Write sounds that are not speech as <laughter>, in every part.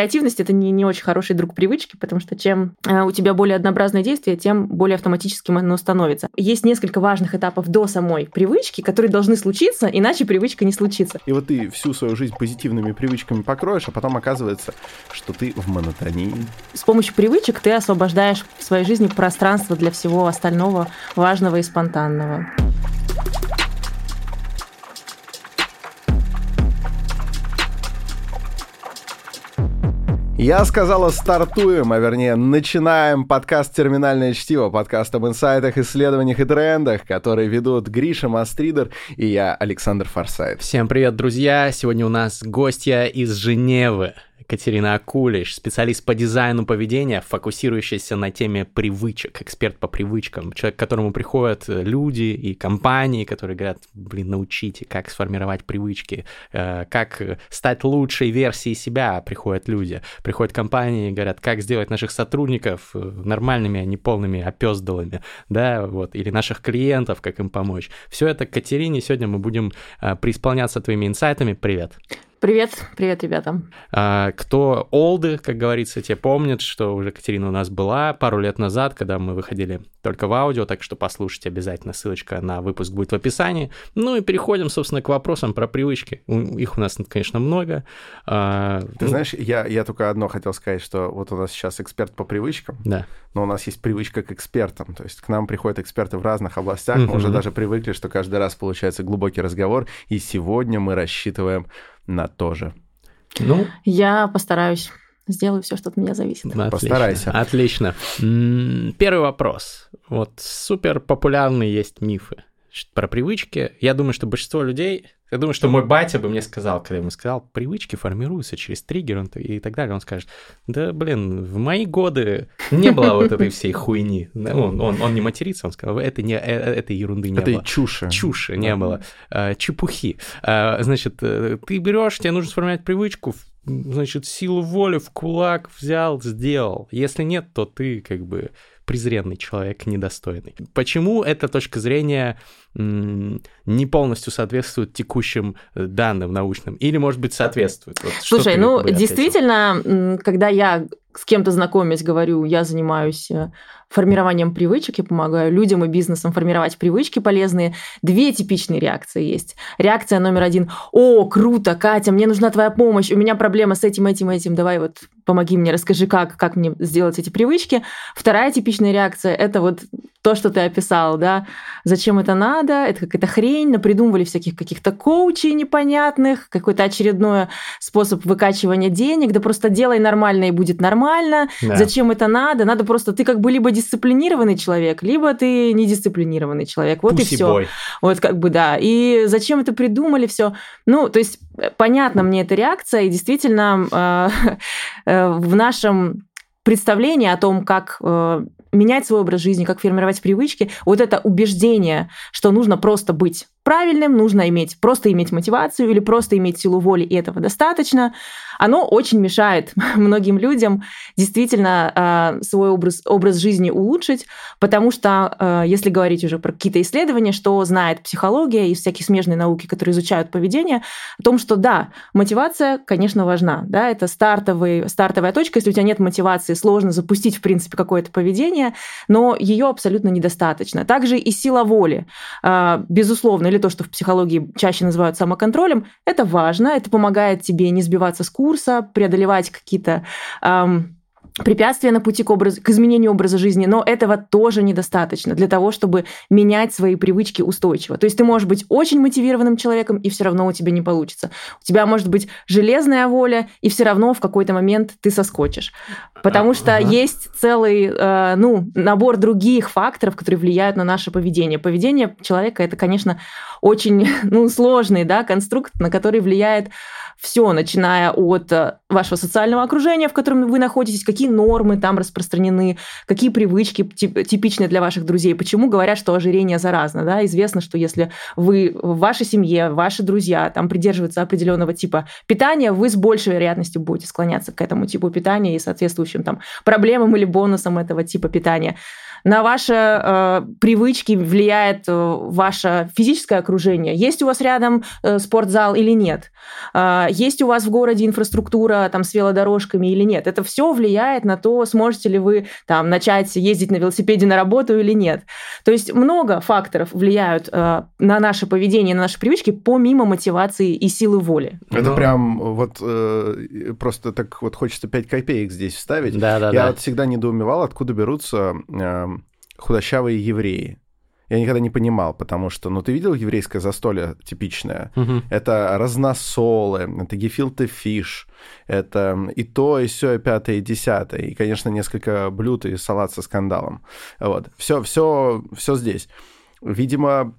Креативность — это не, не очень хороший друг привычки, потому что чем э, у тебя более однообразное действие, тем более автоматическим оно становится. Есть несколько важных этапов до самой привычки, которые должны случиться, иначе привычка не случится. И вот ты всю свою жизнь позитивными привычками покроешь, а потом оказывается, что ты в монотонии. С помощью привычек ты освобождаешь в своей жизни пространство для всего остального важного и спонтанного. Я сказала стартуем, а вернее начинаем подкаст «Терминальное чтиво», подкаст об инсайтах, исследованиях и трендах, которые ведут Гриша Мастридер и я, Александр Форсайт. Всем привет, друзья! Сегодня у нас гостья из Женевы. Катерина Акулиш, специалист по дизайну поведения, фокусирующийся на теме привычек, эксперт по привычкам, человек, к которому приходят люди и компании, которые говорят, блин, научите, как сформировать привычки, э, как стать лучшей версией себя, приходят люди, приходят компании и говорят, как сделать наших сотрудников э, нормальными, а не полными опездалыми, да, вот, или наших клиентов, как им помочь. Все это Катерине сегодня мы будем э, преисполняться твоими инсайтами. Привет. Привет, привет, ребята. А, кто олды, как говорится, те помнят, что уже Катерина у нас была пару лет назад, когда мы выходили только в аудио, так что послушайте обязательно, ссылочка на выпуск будет в описании. Ну и переходим, собственно, к вопросам про привычки. Их у нас, конечно, много. А, Ты ну... знаешь, я, я только одно хотел сказать, что вот у нас сейчас эксперт по привычкам, да. но у нас есть привычка к экспертам, то есть к нам приходят эксперты в разных областях, мы уже даже привыкли, что каждый раз получается глубокий разговор, и сегодня мы рассчитываем на то же. Ну, я постараюсь. Сделаю все, что от меня зависит. Отлично, Постарайся. Отлично. Первый вопрос. Вот супер популярные есть мифы про привычки. Я думаю, что большинство людей я думаю, что мой батя бы мне сказал, когда ему сказал, привычки формируются через триггер и так далее, он скажет, да, блин, в мои годы не было вот этой всей хуйни. Он, он, он не матерится, он сказал, это не, э, этой ерунды не это было. Это чуши. Чуши не было. А, чепухи. А, значит, э, ты берешь, тебе нужно сформировать привычку, значит, силу воли в кулак взял, сделал. Если нет, то ты как бы презренный человек, недостойный. Почему эта точка зрения не полностью соответствует текущим э, данным научным? Или, может быть, соответствует? Вот Слушай, ну, действительно, когда я с кем-то знакомясь, говорю, я занимаюсь э, формированием привычек, я помогаю людям и бизнесам формировать привычки полезные. Две типичные реакции есть. Реакция номер один. О, круто, Катя, мне нужна твоя помощь, у меня проблема с этим, этим, этим, давай вот помоги мне, расскажи, как, как мне сделать эти привычки. Вторая типичная реакция – это вот то, что ты описал, да, зачем это надо, это какая-то хрень, напридумывали всяких каких-то коучей непонятных, какой-то очередной способ выкачивания денег, да просто делай нормально и будет нормально, да. зачем это надо, надо просто, ты как бы либо дисциплинированный человек, либо ты недисциплинированный человек, вот Пусть и все. Вот как бы, да, и зачем это придумали, все, ну, то есть э, понятно мне эта реакция, и действительно э, <laughs> э, в нашем представлении о том, как менять свой образ жизни, как формировать привычки, вот это убеждение, что нужно просто быть правильным, нужно иметь, просто иметь мотивацию или просто иметь силу воли, и этого достаточно, оно очень мешает <laughs> многим людям действительно а, свой образ, образ жизни улучшить, потому что, а, если говорить уже про какие-то исследования, что знает психология и всякие смежные науки, которые изучают поведение, о том, что да, мотивация, конечно, важна, да, это стартовый, стартовая точка, если у тебя нет мотивации, сложно запустить, в принципе, какое-то поведение, но ее абсолютно недостаточно. Также и сила воли, а, безусловно, или то, что в психологии чаще называют самоконтролем, это важно, это помогает тебе не сбиваться с курса, преодолевать какие-то эм, препятствия на пути к, образ, к изменению образа жизни, но этого тоже недостаточно для того, чтобы менять свои привычки устойчиво. То есть ты можешь быть очень мотивированным человеком, и все равно у тебя не получится. У тебя может быть железная воля, и все равно в какой-то момент ты соскочишь. Потому что ага. есть целый э, ну, набор других факторов, которые влияют на наше поведение. Поведение человека это, конечно, очень ну, сложный да, конструкт, на который влияет все, начиная от э, вашего социального окружения, в котором вы находитесь, какие нормы там распространены, какие привычки типичны для ваших друзей, почему говорят, что ожирение заразно. Да? Известно, что если вы в вашей семье, ваши друзья там придерживаются определенного типа питания, вы с большей вероятностью будете склоняться к этому типу питания и соответствующим там проблемам или бонусам этого типа питания на ваши э, привычки влияет э, ваше физическое окружение. Есть у вас рядом э, спортзал или нет? Э, есть у вас в городе инфраструктура там с велодорожками или нет. Это все влияет на то, сможете ли вы там начать ездить на велосипеде на работу или нет. То есть много факторов влияют э, на наше поведение, на наши привычки, помимо мотивации и силы воли. Это Но... прям вот э, просто так вот хочется 5 копеек здесь вставить. Да, да, Я да. вот всегда недоумевал, откуда берутся э, худощавые евреи я никогда не понимал, потому что, ну, ты видел еврейское застолье типичное? Угу. Это разносолы, это гефилте фиш, это и то, и все, и пятое, и десятое, и, конечно, несколько блюд и салат со скандалом. Вот. Все, все, все здесь. Видимо,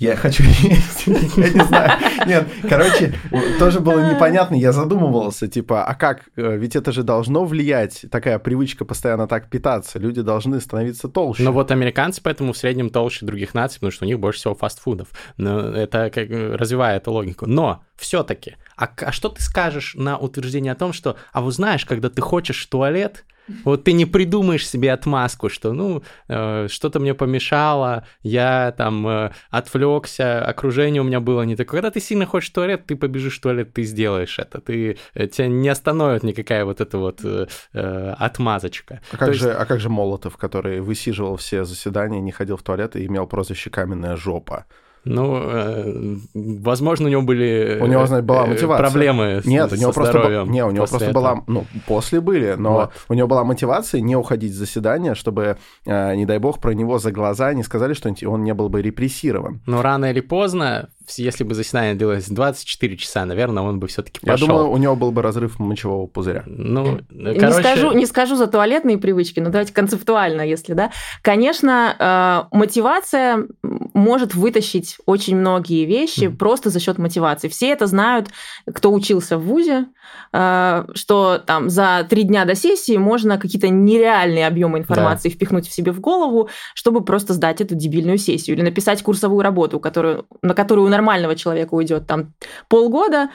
я хочу есть. <laughs> Я не знаю. Нет, короче, тоже было непонятно. Я задумывался, типа, а как? Э, ведь это же должно влиять, такая привычка постоянно так питаться. Люди должны становиться толще. Ну вот американцы поэтому в среднем толще других наций, потому что у них больше всего фастфудов. Но это как развивает эту логику. Но все-таки, а, а что ты скажешь на утверждение о том, что, а вы знаешь, когда ты хочешь в туалет, вот ты не придумаешь себе отмазку, что, ну, э, что-то мне помешало, я там э, отвлекся, окружение у меня было не такое. Когда ты сильно хочешь в туалет, ты побежишь в туалет, ты сделаешь это. Ты, э, тебя не остановит никакая вот эта вот э, э, отмазочка. А как, То же, есть... а как же Молотов, который высиживал все заседания, не ходил в туалет и имел прозвище «каменная жопа»? Ну, э, возможно, у него были у него, знаете, была э, мотивация. проблемы Нет, с, у него просто здоровьем. Не, у него просто этого. была, ну, после были, но вот. у него была мотивация не уходить с заседания, чтобы, э, не дай бог, про него за глаза не сказали, что он не был бы репрессирован. Но рано или поздно если бы заседание длилось 24 часа, наверное, он бы все-таки пошел. Я думаю, у него был бы разрыв мочевого пузыря. Ну, короче... не, скажу, не скажу за туалетные привычки, но давайте концептуально, если, да. Конечно, э, мотивация может вытащить очень многие вещи mm. просто за счет мотивации. Все это знают, кто учился в ВУЗе, э, что там за три дня до сессии можно какие-то нереальные объемы информации да. впихнуть в себе в голову, чтобы просто сдать эту дебильную сессию или написать курсовую работу, которую, на которую нормального человека уйдет там полгода,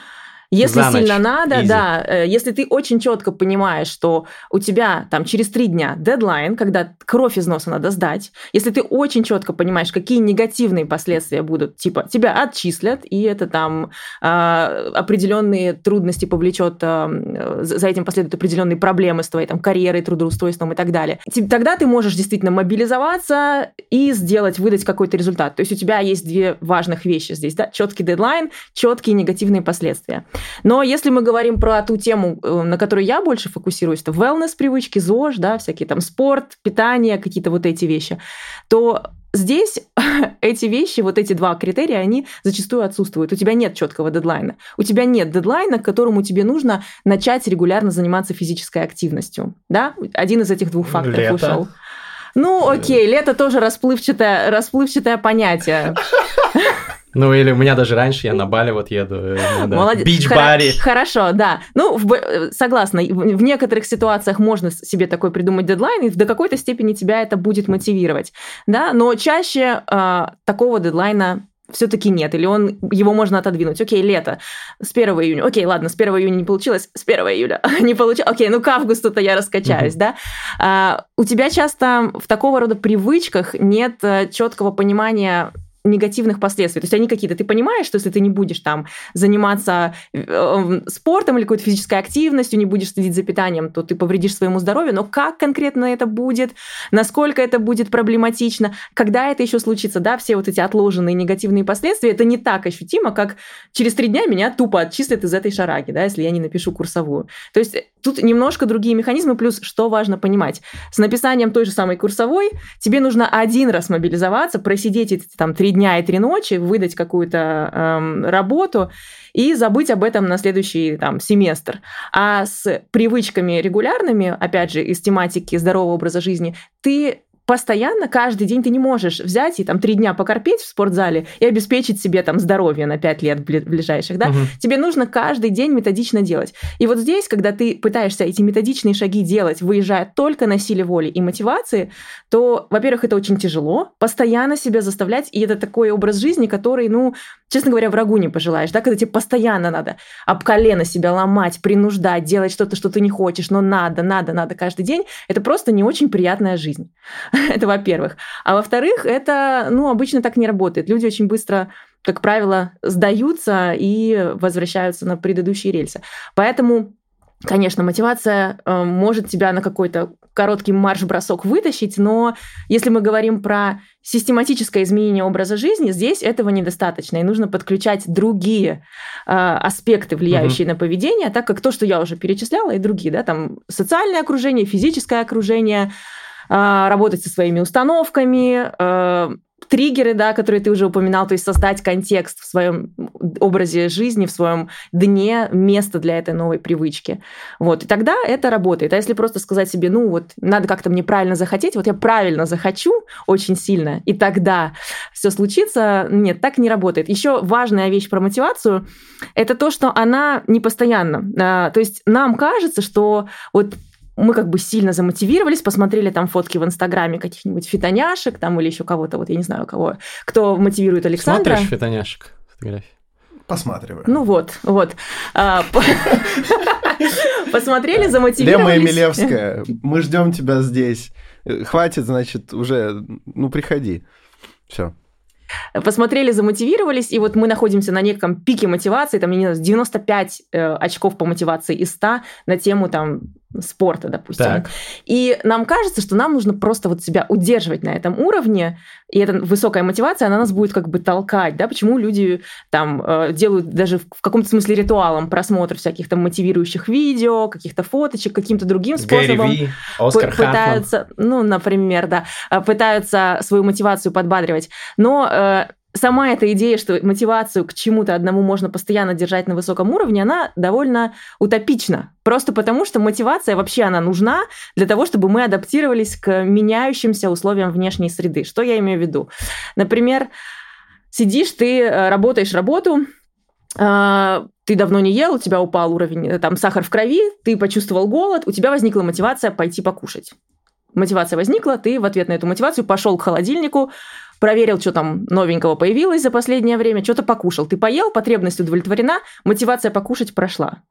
если За сильно ночь. надо, Easy. да, э, если ты очень четко понимаешь, что у тебя там через три дня дедлайн, когда кровь из носа надо сдать, если ты очень четко понимаешь, какие негативные последствия будут, типа тебя отчислят, и это там э, определенные трудности повлечет, э, за этим последуют определенные проблемы с твоей там карьерой, трудоустройством и так далее. Тогда ты можешь действительно мобилизоваться и сделать, выдать какой-то результат. То есть у тебя есть две важных вещи здесь, да, четкий дедлайн, четкие негативные последствия. Но если мы говорим про ту тему, э, на которую я больше фокусируюсь, то wellness привычки, ЗОЖ, да, всякие там спорт, питание, какие-то вот эти вещи, то здесь <laughs> эти вещи, вот эти два критерия, они зачастую отсутствуют. У тебя нет четкого дедлайна. У тебя нет дедлайна, к которому тебе нужно начать регулярно заниматься физической активностью. Да? Один из этих двух факторов Лето. ушел. Ну, окей, лето тоже расплывчатое, расплывчатое понятие. <laughs> Ну, или у меня даже раньше, я на Бали вот еду. э, Молодец. Бич-баре. Хоро- Хорошо, да. Ну, в, б- согласна, в некоторых ситуациях можно себе такой придумать дедлайн, и до какой-то степени тебя это будет мотивировать, да, но чаще э, такого дедлайна все-таки нет, или он, его можно отодвинуть. Окей, лето, с 1 июня. Окей, ладно, с 1 июня не получилось, с 1 июля <laughs> не получилось. Окей, ну к августу-то я раскачаюсь, да. А, у тебя часто в такого рода привычках нет четкого понимания негативных последствий. То есть они какие-то, ты понимаешь, что если ты не будешь там заниматься э, спортом или какой-то физической активностью, не будешь следить за питанием, то ты повредишь своему здоровью, но как конкретно это будет, насколько это будет проблематично, когда это еще случится, да, все вот эти отложенные негативные последствия, это не так ощутимо, как через три дня меня тупо отчислят из этой шараги, да, если я не напишу курсовую. То есть тут немножко другие механизмы, плюс что важно понимать, с написанием той же самой курсовой тебе нужно один раз мобилизоваться, просидеть эти там три дня и три ночи, выдать какую-то эм, работу и забыть об этом на следующий там, семестр. А с привычками регулярными, опять же, из тематики здорового образа жизни, ты постоянно, каждый день ты не можешь взять и там три дня покорпеть в спортзале и обеспечить себе там здоровье на пять лет ближайших, да? Мгм. Тебе нужно каждый день методично делать. И вот здесь, когда ты пытаешься эти методичные шаги делать, выезжая только на силе воли и мотивации, то, во-первых, это очень тяжело, постоянно себя заставлять, и это такой образ жизни, который, ну, честно говоря, врагу не пожелаешь, да, когда тебе постоянно надо об колено себя ломать, принуждать, делать что-то, что ты не хочешь, но надо, надо, надо каждый день, это просто не очень приятная жизнь. <laughs> это во-первых. А во-вторых, это, ну, обычно так не работает. Люди очень быстро как правило, сдаются и возвращаются на предыдущие рельсы. Поэтому Конечно, мотивация э, может тебя на какой-то короткий марш-бросок вытащить, но если мы говорим про систематическое изменение образа жизни, здесь этого недостаточно, и нужно подключать другие э, аспекты, влияющие угу. на поведение, так как то, что я уже перечисляла, и другие, да, там социальное окружение, физическое окружение, работать со своими установками, э, триггеры, да, которые ты уже упоминал, то есть создать контекст в своем образе жизни, в своем дне, место для этой новой привычки. Вот, и тогда это работает. А если просто сказать себе, ну вот, надо как-то мне правильно захотеть, вот я правильно захочу очень сильно, и тогда все случится, нет, так не работает. Еще важная вещь про мотивацию – это то, что она не постоянна. А, то есть нам кажется, что вот мы как бы сильно замотивировались, посмотрели там фотки в Инстаграме каких-нибудь фитоняшек там или еще кого-то, вот я не знаю кого, кто мотивирует Александра. Смотришь фитоняшек фотографии? Посматриваю. Ну вот, вот. А, посмотрели, замотивировались. Лема Емелевская, мы ждем тебя здесь. Хватит, значит, уже, ну, приходи. Все посмотрели, замотивировались, и вот мы находимся на неком пике мотивации, там, не знаю, 95 э, очков по мотивации из 100 на тему там спорта, допустим. Так. И нам кажется, что нам нужно просто вот себя удерживать на этом уровне, и эта высокая мотивация, она нас будет как бы толкать, да, почему люди там э, делают даже в каком-то смысле ритуалом просмотр всяких там мотивирующих видео, каких-то фоточек, каким-то другим способом Ви, Оскар пытаются, Хартман. ну, например, да, э, пытаются свою мотивацию подбадривать. Но э, сама эта идея, что мотивацию к чему-то одному можно постоянно держать на высоком уровне, она довольно утопична. Просто потому, что мотивация вообще она нужна для того, чтобы мы адаптировались к меняющимся условиям внешней среды. Что я имею в виду? Например, сидишь, ты э, работаешь работу, э, ты давно не ел, у тебя упал уровень, э, там, сахар в крови, ты почувствовал голод, у тебя возникла мотивация пойти покушать. Мотивация возникла, ты в ответ на эту мотивацию пошел к холодильнику, проверил, что там новенького появилось за последнее время, что-то покушал. Ты поел, потребность удовлетворена, мотивация покушать прошла.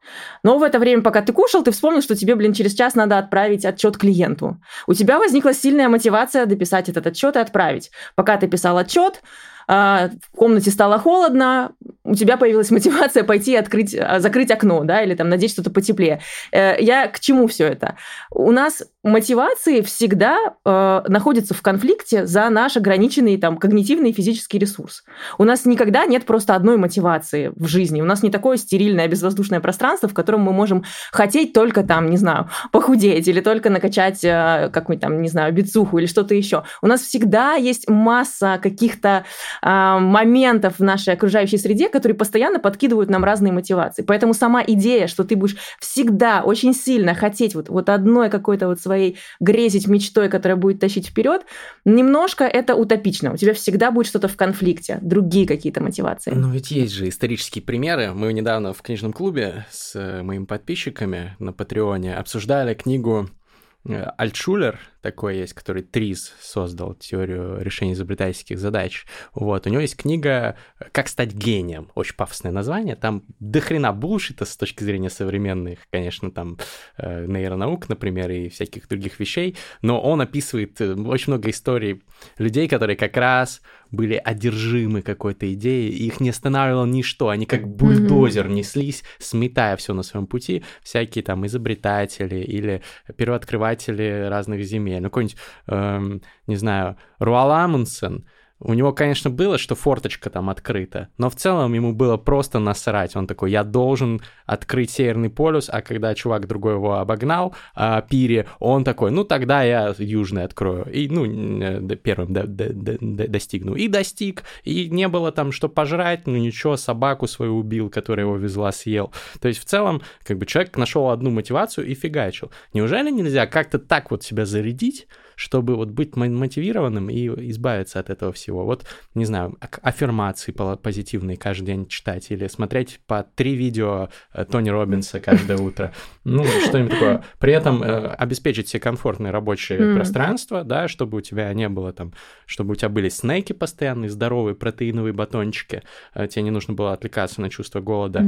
Но в это время, пока ты кушал, ты вспомнил, что тебе, блин, через час надо отправить отчет клиенту. У тебя возникла сильная мотивация дописать этот отчет и отправить. Пока ты писал отчет, в комнате стало холодно, у тебя появилась мотивация пойти и открыть, а, закрыть окно, да, или там надеть что-то потеплее. Э, я к чему все это? У нас мотивации всегда э, находятся в конфликте за наш ограниченный там когнитивный и физический ресурс. У нас никогда нет просто одной мотивации в жизни. У нас не такое стерильное безвоздушное пространство, в котором мы можем хотеть только там, не знаю, похудеть или только накачать э, какую-нибудь там, не знаю, бицуху или что-то еще. У нас всегда есть масса каких-то э, моментов в нашей окружающей среде, которые постоянно подкидывают нам разные мотивации. Поэтому сама идея, что ты будешь всегда очень сильно хотеть вот, вот одной какой-то вот своей грезить мечтой, которая будет тащить вперед, немножко это утопично. У тебя всегда будет что-то в конфликте, другие какие-то мотивации. Ну ведь есть же исторические примеры. Мы недавно в книжном клубе с э, моими подписчиками на Патреоне обсуждали книгу э, Альтшулер, такой есть, который Триз создал, теорию решения изобретательских задач. Вот, у него есть книга «Как стать гением», очень пафосное название, там дохрена булшита с точки зрения современных, конечно, там э, нейронаук, например, и всяких других вещей, но он описывает э, очень много историй людей, которые как раз были одержимы какой-то идеей, и их не останавливало ничто, они как бульдозер неслись, сметая все на своем пути, всякие там изобретатели или первооткрыватели разных земель, ну, какой-нибудь, эм, не знаю, Руал Амундсен, у него, конечно, было, что форточка там открыта, но в целом ему было просто насрать. Он такой, я должен открыть Северный полюс, а когда чувак другой его обогнал, а, Пири, он такой, ну тогда я Южный открою. И, ну, э, первым до, до, до, достигну. И достиг. И не было там что пожрать, ну ничего, собаку свою убил, которая его везла, съел. То есть в целом, как бы человек нашел одну мотивацию и фигачил. Неужели нельзя как-то так вот себя зарядить, чтобы вот быть мотивированным и избавиться от этого всего. Вот, не знаю, аффирмации позитивные каждый день читать или смотреть по три видео э, Тони Робинса каждое утро. Ну, что-нибудь такое. При этом э, обеспечить себе комфортное рабочее пространство, да, чтобы у тебя не было там, чтобы у тебя были снеки постоянные, здоровые протеиновые батончики, э, тебе не нужно было отвлекаться на чувство голода.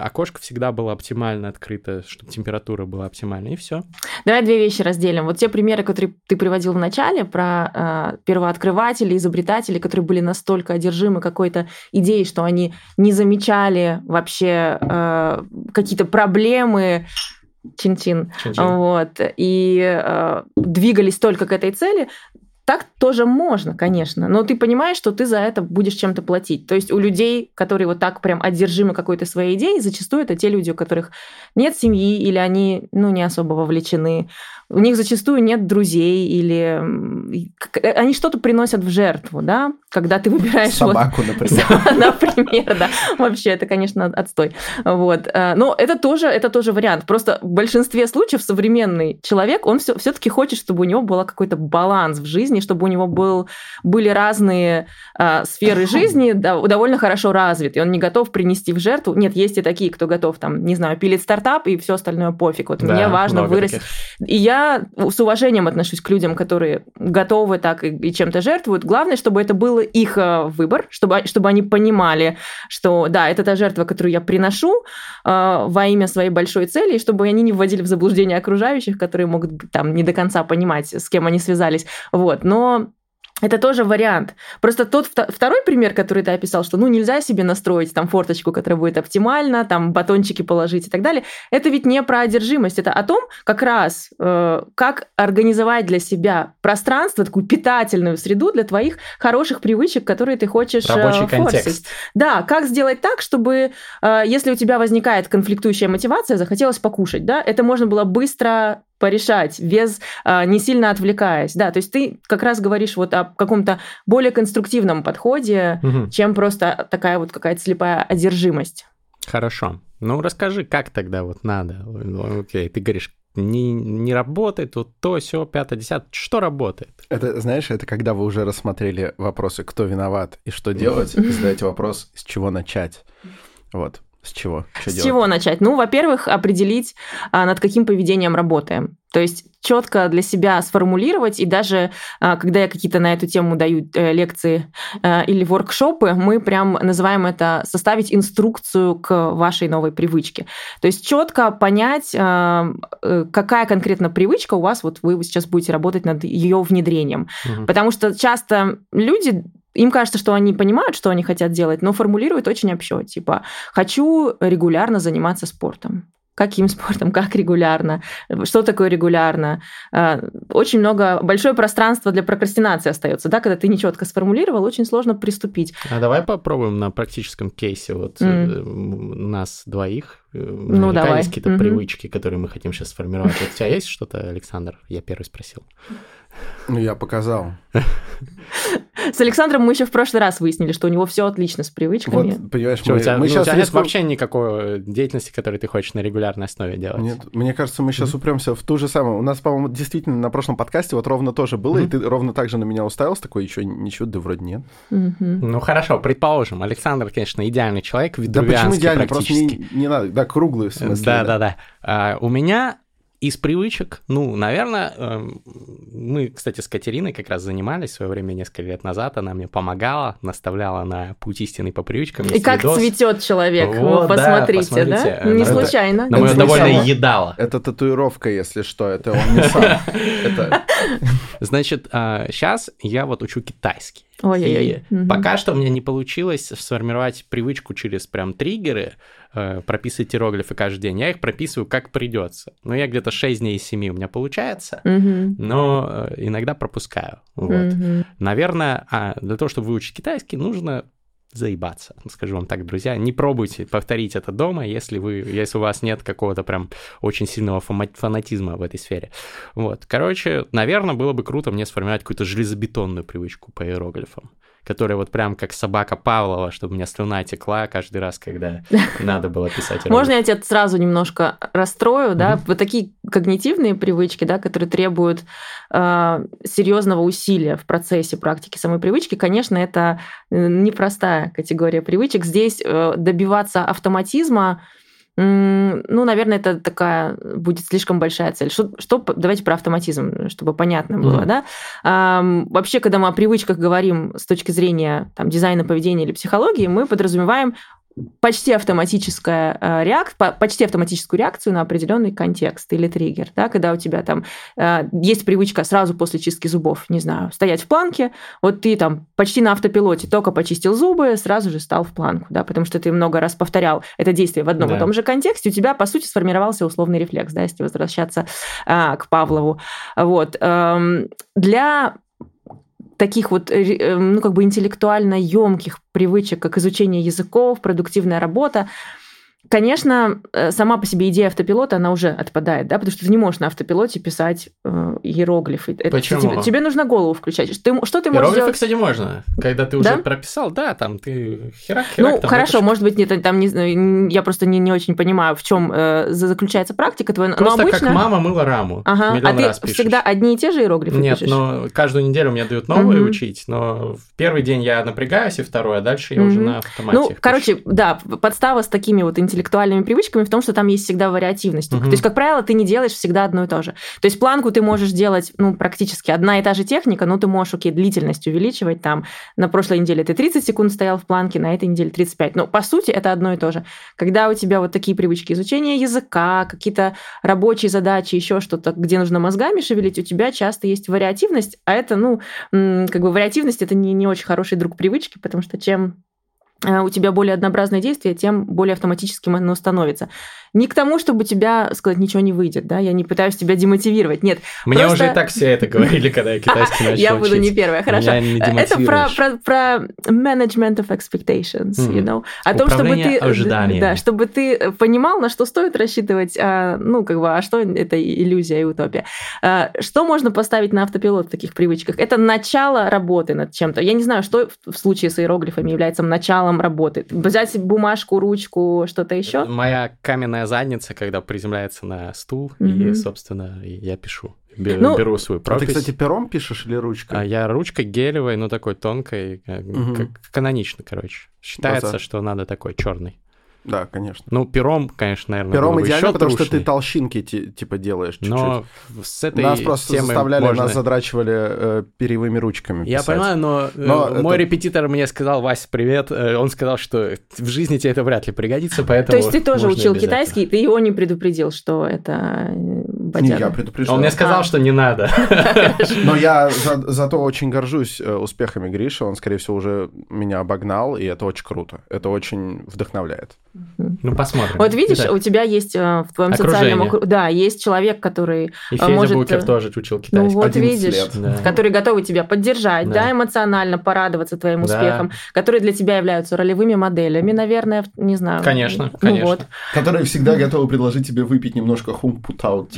Окошко всегда было оптимально открыто, чтобы температура была оптимальна, и все. Давай две вещи разделим. Вот те примеры, которые ты приводил в начале про э, первооткрывателей, изобретателей, которые были настолько одержимы какой-то идеей, что они не замечали вообще э, какие-то проблемы, чин-чин, вот, и э, двигались только к этой цели, так тоже можно, конечно, но ты понимаешь, что ты за это будешь чем-то платить. То есть у людей, которые вот так прям одержимы какой-то своей идеей, зачастую это те люди, у которых нет семьи или они ну, не особо вовлечены у них зачастую нет друзей или они что-то приносят в жертву, да, когда ты выбираешь... Собаку, вот, например. <laughs> Например, да. Вообще, это, конечно, отстой. Вот. Э, но это тоже, это тоже вариант. Просто в большинстве случаев современный человек, он все, все-таки хочет, чтобы у него был какой-то баланс в жизни, чтобы у него был, были разные а, сферы <laughs> жизни да, довольно хорошо развиты. Он не готов принести в жертву. Нет, есть и такие, кто готов, там, не знаю, пилить стартап, и все остальное пофиг. Вот да, мне важно вырасти. И я с уважением отношусь к людям, которые готовы так и, и чем-то жертвуют. Главное, чтобы это был их э, выбор, чтобы, чтобы они понимали, что да, это та жертва, которую я приношу э, во имя своей большой цели, и чтобы они не вводили в заблуждение окружающих, которые могут там не до конца понимать, с кем они связались. Вот. Но это тоже вариант. Просто тот второй пример, который ты описал, что ну нельзя себе настроить там форточку, которая будет оптимальна, там батончики положить и так далее. Это ведь не про одержимость, это о том, как раз э, как организовать для себя пространство, такую питательную среду для твоих хороших привычек, которые ты хочешь Рабочий э, контекст. Да, как сделать так, чтобы э, если у тебя возникает конфликтующая мотивация, захотелось покушать, да, это можно было быстро порешать, без а, не сильно отвлекаясь. Да, то есть ты как раз говоришь вот о каком-то более конструктивном подходе, угу. чем просто такая вот какая-то слепая одержимость. Хорошо. Ну, расскажи, как тогда вот надо? Окей, ты говоришь, не, не работает, вот то, все, пятое, десятое. Что работает? Это, знаешь, это когда вы уже рассмотрели вопросы, кто виноват и что делать, и задаете вопрос, с чего начать. Вот. С чего? Что с делать? чего начать? Ну, во-первых, определить, а, над каким поведением работаем. То есть четко для себя сформулировать, и даже а, когда я какие-то на эту тему даю э, лекции э, или воркшопы, мы прям называем это составить инструкцию к вашей новой привычке. То есть четко понять, а, э, какая конкретно привычка у вас, вот вы сейчас будете работать над ее внедрением. Угу. Потому что часто люди им кажется, что они понимают, что они хотят делать, но формулируют очень общо. Типа, хочу регулярно заниматься спортом каким <laughs> спортом, как регулярно, что такое регулярно. А, очень много, большое пространство для прокрастинации остается, да, когда ты нечетко сформулировал, очень сложно приступить. А давай попробуем на практическом кейсе вот mm. нас двоих. Э, ну, давай. есть какие-то mm-hmm. привычки, которые мы хотим сейчас сформировать. Вот у тебя есть что-то, Александр? Я первый спросил. Ну, я показал. <laughs> С Александром мы еще в прошлый раз выяснили, что у него все отлично с привычками. Вот, понимаешь, что, мы, у тебя, мы ну, сейчас у тебя резко... нет вообще никакой деятельности, которую ты хочешь на регулярной основе делать. Нет, мне кажется, мы сейчас mm-hmm. упремся в ту же самую. У нас, по-моему, действительно на прошлом подкасте вот ровно тоже было, mm-hmm. и ты ровно так же на меня уставился, такой, еще ничего, да вроде нет. Mm-hmm. Ну хорошо, предположим, Александр, конечно, идеальный человек, Да почему идеальный? Просто не, не надо, да, круглый в смысле. Да, да, да. да. А, у меня из привычек, ну, наверное, эм, мы, кстати, с Катериной как раз занимались в свое время несколько лет назад, она мне помогала, наставляла на путь истины по привычкам. И как видос. цветет человек, вот, посмотрите, да? посмотрите. да? Не это, случайно. Но мы довольно едала. Это татуировка, если что, это он не сам. <laughs> Значит, сейчас а, я вот учу китайский. Ой-ой-ой. Пока что у меня не получилось сформировать привычку через прям триггеры, э, прописывать иероглифы каждый день. Я их прописываю как придется. Но я где-то 6 дней из 7 у меня получается, угу. но э, иногда пропускаю. Вот. Угу. Наверное, а для того, чтобы выучить китайский, нужно заебаться. Скажу вам так, друзья, не пробуйте повторить это дома, если, вы, если у вас нет какого-то прям очень сильного фанатизма в этой сфере. Вот, короче, наверное, было бы круто мне сформировать какую-то железобетонную привычку по иероглифам которая вот прям как собака Павлова, чтобы у меня слюна текла каждый раз, когда <laughs> надо было писать. Можно я тебя сразу немножко расстрою, да? Вот такие когнитивные привычки, да, которые требуют э, серьезного усилия в процессе практики самой привычки, конечно, это э, непростая категория привычек. Здесь э, добиваться автоматизма ну, наверное, это такая будет слишком большая цель. Что, что давайте про автоматизм, чтобы понятно было, mm-hmm. да? А, вообще, когда мы о привычках говорим с точки зрения там, дизайна поведения или психологии, мы подразумеваем почти автоматическая э, реакция, почти автоматическую реакцию на определенный контекст или триггер, да, когда у тебя там э, есть привычка сразу после чистки зубов, не знаю, стоять в планке, вот ты там почти на автопилоте только почистил зубы, сразу же стал в планку, да, потому что ты много раз повторял это действие в одном да. и том же контексте, у тебя, по сути, сформировался условный рефлекс, да, если возвращаться э, к Павлову. Вот. Эм, для таких вот, э, ну, как бы интеллектуально емких привычек, как изучение языков, продуктивная работа, Конечно, э, сама по себе идея автопилота, она уже отпадает, да, потому что ты не можешь на автопилоте писать э, иероглифы. Почему? тебе, тебе нужно голову включать. Ты, что ты можешь Иероглифы, кстати, можно. Когда ты уже да? прописал, да, там ты херак, херак. Ну, там хорошо, может быть, нет, там не, я просто не, не очень понимаю, в чем э, заключается практика твоя. Просто но обычно... как мама мыла раму. Ага, а ты раз пишешь. всегда одни и те же иероглифы Нет, пишешь? но каждую неделю мне дают новые угу. учить, но в первый день я напрягаюсь, и второй, а дальше я угу. уже на автомате. Ну, короче, да, подстава с такими вот интеллектуальными привычками в том, что там есть всегда вариативность. Угу. То есть, как правило, ты не делаешь всегда одно и то же. То есть планку ты можешь делать, ну, практически одна и та же техника, но ты можешь, окей, длительность увеличивать. Там на прошлой неделе ты 30 секунд стоял в планке, на этой неделе 35. Но по сути это одно и то же. Когда у тебя вот такие привычки изучения языка, какие-то рабочие задачи, еще что-то, где нужно мозгами шевелить, у тебя часто есть вариативность, а это, ну, как бы вариативность это не, не очень хороший друг привычки, потому что чем у тебя более однообразное действие, тем более автоматическим оно становится. Не к тому, чтобы тебя сказать, ничего не выйдет, да, я не пытаюсь тебя демотивировать, нет. Мне просто... уже так все это говорили, когда я китайский <laughs> начал Я буду не первая, хорошо. Это про, про, про management of expectations, you know, о том, чтобы ты, да, чтобы ты понимал, на что стоит рассчитывать, а, ну, как бы, а что это иллюзия и утопия. А, что можно поставить на автопилот в таких привычках? Это начало работы над чем-то. Я не знаю, что в случае с иероглифами является началом работы. Взять бумажку, ручку, что-то еще? Моя каменная задница, когда приземляется на стул, mm-hmm. и, собственно, я пишу. Беру, ну, беру свою пропись. А ты, кстати, пером пишешь или ручкой? А я ручкой гелевой, но такой тонкой, угу. как, канонично, короче. Считается, Глаза. что надо такой черный. Да, конечно. Ну, пером, конечно, наверное, Пером идеально, потому трушный. что ты толщинки типа делаешь чуть-чуть. Но с этой Нас просто темой заставляли, можно... нас задрачивали э, перьевыми ручками Я писать. понимаю, но, но э, мой это... репетитор мне сказал, Вася, привет, э, он сказал, что в жизни тебе это вряд ли пригодится, поэтому То есть ты тоже учил китайский, ты его не предупредил, что это бодяга? Не, я предупреждал. Он мне сказал, а. что не надо. Но я зато очень горжусь э, успехами Гриши, он, скорее всего, уже меня обогнал, и это очень круто, это очень вдохновляет. Ну, посмотрим. Вот видишь, да. у тебя есть э, в твоем Окружение. социальном да, есть человек, который и э, Федя может... Букер тоже учил китайский. Ну, вот видишь, да. который готовы тебя поддержать, да. да, эмоционально порадоваться твоим да. успехом, которые для тебя являются ролевыми моделями, наверное, не знаю. Конечно, ну, конечно. Вот. Которые всегда готовы предложить тебе выпить немножко хум путаут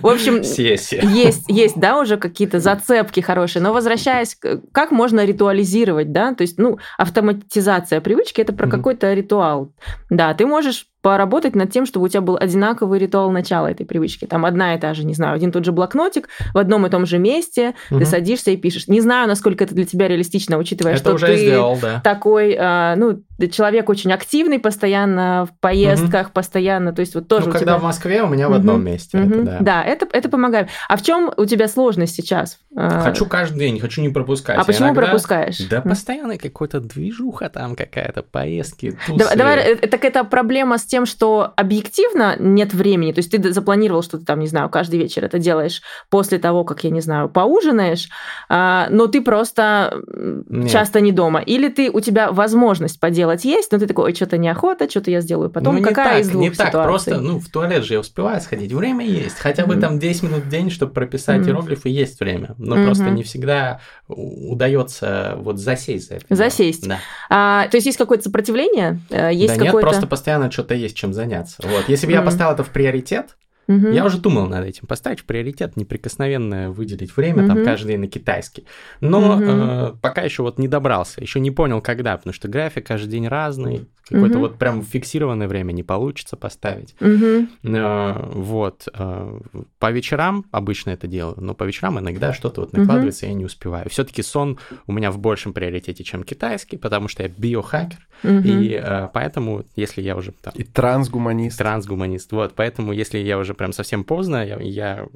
В общем, есть, есть, да, уже какие-то зацепки хорошие, но возвращаясь, как можно ритуализировать, да, то есть, ну, автоматизация привычки, это про какой-то ритуал. Да, ты можешь поработать над тем, чтобы у тебя был одинаковый ритуал начала этой привычки. Там одна и та же, не знаю, один тот же блокнотик в одном и том же месте, угу. ты садишься и пишешь. Не знаю, насколько это для тебя реалистично, учитывая, это что уже ты сделал, да. такой, а, ну, человек очень активный, постоянно в поездках, угу. постоянно, то есть вот тоже ну, когда тебя... в Москве, у меня в одном месте. Угу. Это, да. да, это, это помогает. А в чем у тебя сложность сейчас? А, хочу каждый день, хочу не пропускать. А почему иногда... пропускаешь? Да, постоянно какой-то движуха там какая-то, поездки, тусы. Да, давай, э, так это проблема с тем, что объективно нет времени. То есть ты запланировал, что ты там, не знаю, каждый вечер это делаешь после того, как, я не знаю, поужинаешь, а, но ты просто нет. часто не дома. Или ты, у тебя возможность поделать есть, но ты такой, ой, что-то неохота, что-то я сделаю потом. Ну, Какая так, из двух не ситуаций? так, просто, ну, в туалет же я успеваю сходить, время есть. Хотя бы mm-hmm. там 10 минут в день, чтобы прописать mm-hmm. иероглифы, есть время. Но mm-hmm. просто не всегда удается вот засесть за это. Засесть. Да. А, то есть есть какое-то сопротивление? Э, есть да какое-то... нет, просто постоянно что-то есть чем заняться. Вот. Если бы mm-hmm. я поставил это в приоритет, Угу. Я уже думал над этим, поставить в приоритет неприкосновенное, выделить время угу. там каждый день на китайский. Но э, пока еще вот не добрался, еще не понял, когда, потому что график каждый день разный, какое-то угу. вот прям фиксированное время не получится поставить. Угу. Э, вот. Э, по вечерам обычно это делаю, но по вечерам иногда что-то вот накладывается, угу. я не успеваю. Все-таки сон у меня в большем приоритете, чем китайский, потому что я биохакер, угу. и э, поэтому, если я уже... Там, и трансгуманист. Трансгуманист, вот. Поэтому, если я уже прям совсем поздно, я, я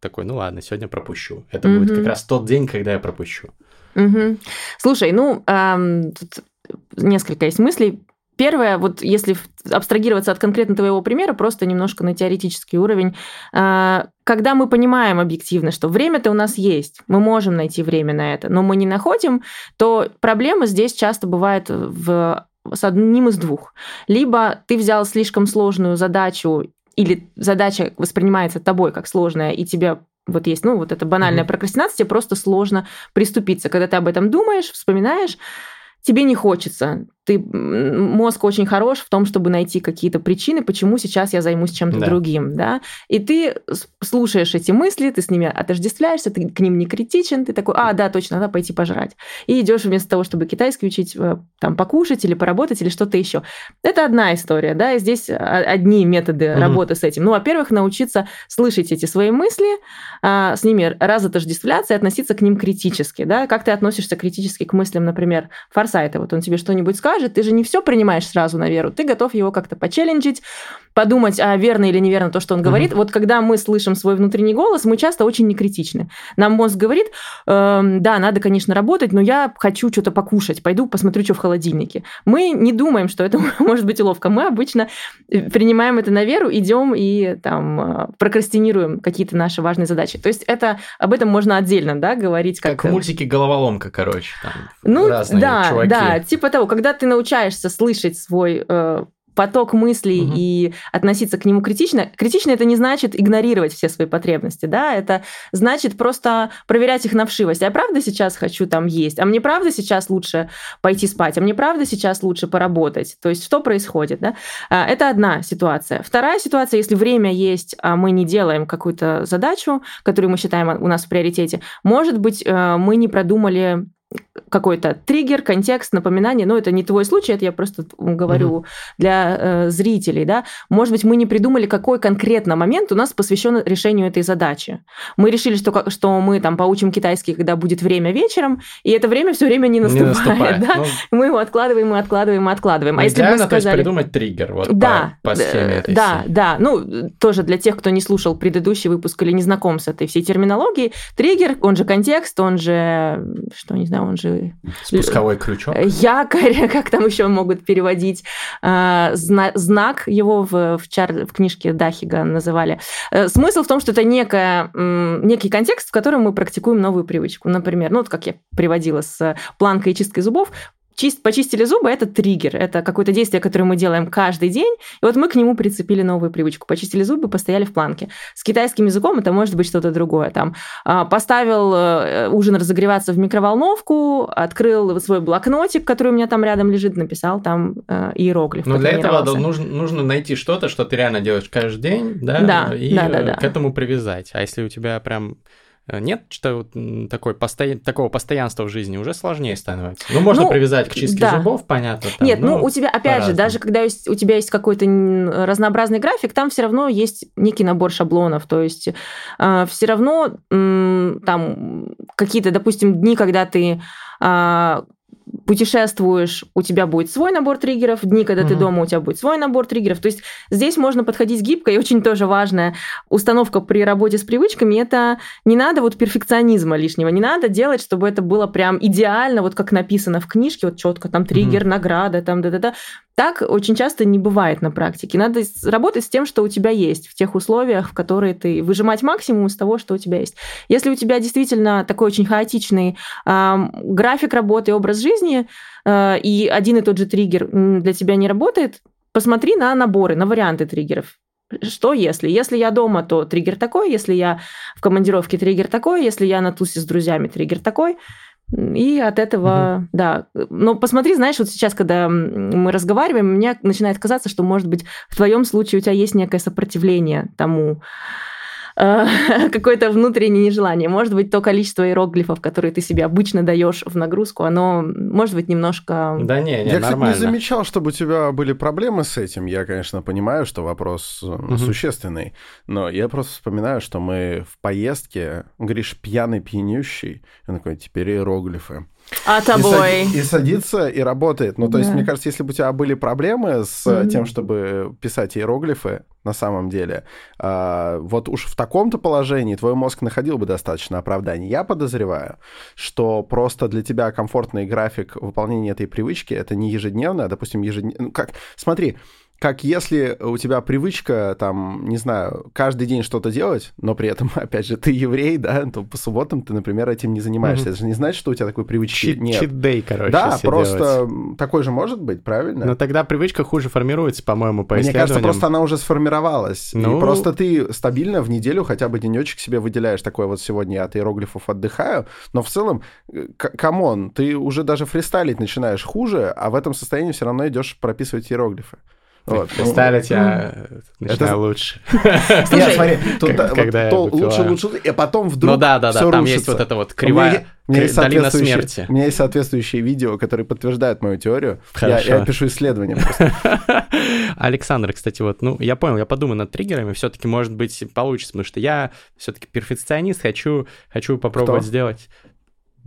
такой, ну ладно, сегодня пропущу. Это угу. будет как раз тот день, когда я пропущу. Угу. Слушай, ну, эм, тут несколько есть мыслей. Первое, вот если абстрагироваться от конкретно твоего примера, просто немножко на теоретический уровень, а, когда мы понимаем объективно, что время-то у нас есть, мы можем найти время на это, но мы не находим, то проблема здесь часто бывает в с одним из двух. Либо ты взял слишком сложную задачу, или задача воспринимается тобой как сложная, и тебе вот есть, ну, вот эта банальная mm-hmm. прокрастинация, тебе просто сложно приступиться. Когда ты об этом думаешь, вспоминаешь, тебе не хочется ты, мозг очень хорош в том, чтобы найти какие-то причины, почему сейчас я займусь чем-то да. другим, да, и ты слушаешь эти мысли, ты с ними отождествляешься, ты к ним не критичен, ты такой, а, да, точно, надо пойти пожрать, и идешь вместо того, чтобы китайский учить, э, там, покушать или поработать или что-то еще. Это одна история, да, и здесь одни методы mm-hmm. работы с этим. Ну, во-первых, научиться слышать эти свои мысли, а, с ними раз отождествляться и относиться к ним критически, да, как ты относишься критически к мыслям, например, Форсайта, вот он тебе что-нибудь скажет, скажет, ты же не все принимаешь сразу на веру, ты готов его как-то почелленджить, подумать, а верно или неверно то, что он говорит. Mm-hmm. Вот когда мы слышим свой внутренний голос, мы часто очень некритичны. Нам мозг говорит, э, да, надо, конечно, работать, но я хочу что-то покушать, пойду посмотрю, что в холодильнике. Мы не думаем, что это <laughs> может быть уловка. Мы обычно принимаем это на веру, идем и там э, прокрастинируем какие-то наши важные задачи. То есть это об этом можно отдельно, да, говорить. Как, как в мультике «Головоломка», короче. Там ну, да, чуваки. да, типа того, когда ты научаешься слышать свой э, поток мыслей угу. и относиться к нему критично. Критично это не значит игнорировать все свои потребности, да, это значит просто проверять их на вшивость. Я правда сейчас хочу там есть? А мне правда сейчас лучше пойти спать? А мне правда сейчас лучше поработать? То есть что происходит, да? А, это одна ситуация. Вторая ситуация, если время есть, а мы не делаем какую-то задачу, которую мы считаем у нас в приоритете, может быть, э, мы не продумали какой-то триггер, контекст, напоминание. Но это не твой случай, это я просто говорю угу. для э, зрителей. Да? Может быть, мы не придумали, какой конкретно момент у нас посвящен решению этой задачи. Мы решили, что, что мы там поучим китайский, когда будет время вечером, и это время все время не наступает. Не наступает. Да? Ну, мы его откладываем, мы откладываем, мы откладываем. А если бы сказали... то есть придумать триггер вот да, по, по схеме этой Да, всей. да. Ну, тоже для тех, кто не слушал предыдущий выпуск или не знаком с этой всей терминологией, триггер, он же контекст, он же, что, не знаю, он же... Спусковой крючок. Якорь, <laughs> как там еще могут переводить. А, знак его в, в, чар... в книжке Дахига называли. Э, смысл в том, что это некая, некий контекст, в котором мы практикуем новую привычку. Например, ну вот как я приводила с планкой и чисткой зубов, чист, почистили зубы, это триггер, это какое-то действие, которое мы делаем каждый день, и вот мы к нему прицепили новую привычку. Почистили зубы, постояли в планке. С китайским языком это может быть что-то другое. Там а, поставил э, ужин разогреваться в микроволновку, открыл свой блокнотик, который у меня там рядом лежит, написал там э, иероглиф. Но для этого нужно, нужно найти что-то, что ты реально делаешь каждый день, да, да и да, да, да. к этому привязать. А если у тебя прям Э, нет что такой посто... такого постоянства в жизни уже сложнее становится. Ну, можно ну, привязать к чистке да. зубов, понятно. Там, Нет, ну, у тебя, опять же, даже когда есть, у тебя есть какой-то разнообразный график, там все равно есть некий набор шаблонов. То есть э, все равно э, там какие-то, допустим, дни, когда ты э, путешествуешь, у тебя будет свой набор триггеров, дни, когда угу. ты дома, у тебя будет свой набор триггеров. То есть здесь можно подходить гибко, и очень тоже важная установка при работе с привычками, это не надо вот перфекционизма лишнего, не надо делать, чтобы это было прям идеально, вот как написано в книжке, вот четко, там триггер, угу. награда, там да-да-да. Так очень часто не бывает на практике. Надо работать с тем, что у тебя есть, в тех условиях, в которые ты выжимать максимум из того, что у тебя есть. Если у тебя действительно такой очень хаотичный э, график работы образ жизни, э, и один и тот же триггер для тебя не работает, посмотри на наборы, на варианты триггеров. Что если? Если я дома, то триггер такой, если я в командировке, триггер такой, если я на тусе с друзьями, триггер такой. И от этого, угу. да. Но посмотри, знаешь, вот сейчас, когда мы разговариваем, мне начинает казаться, что, может быть, в твоем случае у тебя есть некое сопротивление тому, <laughs> какое-то внутреннее нежелание. Может быть, то количество иероглифов, которые ты себе обычно даешь в нагрузку, оно может быть немножко... Да не, не Я, нормально. кстати, не замечал, чтобы у тебя были проблемы с этим. Я, конечно, понимаю, что вопрос угу. существенный, но я просто вспоминаю, что мы в поездке, Гриш пьяный, пьянющий, он такой, теперь иероглифы. А тобой? И, сади- и садится, и работает. Ну, то есть, мне кажется, если бы у тебя были проблемы с mm-hmm. тем, чтобы писать иероглифы, на самом деле, э, вот уж в таком-то положении твой мозг находил бы достаточно оправданий. Я подозреваю, что просто для тебя комфортный график выполнения этой привычки это не ежедневно, а, допустим, ежедневно. Ну, как, смотри, как если у тебя привычка, там, не знаю, каждый день что-то делать, но при этом, <laughs> опять же, ты еврей, да, то по субботам ты, например, этим не занимаешься. Mm-hmm. Это же не значит, что у тебя такой привычки чит, нет. Чит-дей, короче, Да, просто делать. такой же может быть, правильно? Но тогда привычка хуже формируется, по-моему, по Мне кажется, просто она уже сформировалась. Ну... И просто ты стабильно в неделю хотя бы денечек себе выделяешь такой вот сегодня я от иероглифов отдыхаю, но в целом, э, come on, ты уже даже фристайлить начинаешь хуже, а в этом состоянии все равно идешь прописывать иероглифы. Вот. Представить я начинаю лучше. <laughs> Нет, смотри, тут когда лучше, лучше, и потом вдруг Ну да, да, да, там есть вот эта вот кривая долина смерти. У меня есть соответствующие видео, которые подтверждают мою теорию. Я пишу исследования <laughs> просто. Александр, кстати, вот, ну, я понял, я подумаю над триггерами, все-таки, может быть, получится, потому что я все-таки перфекционист, хочу, хочу попробовать сделать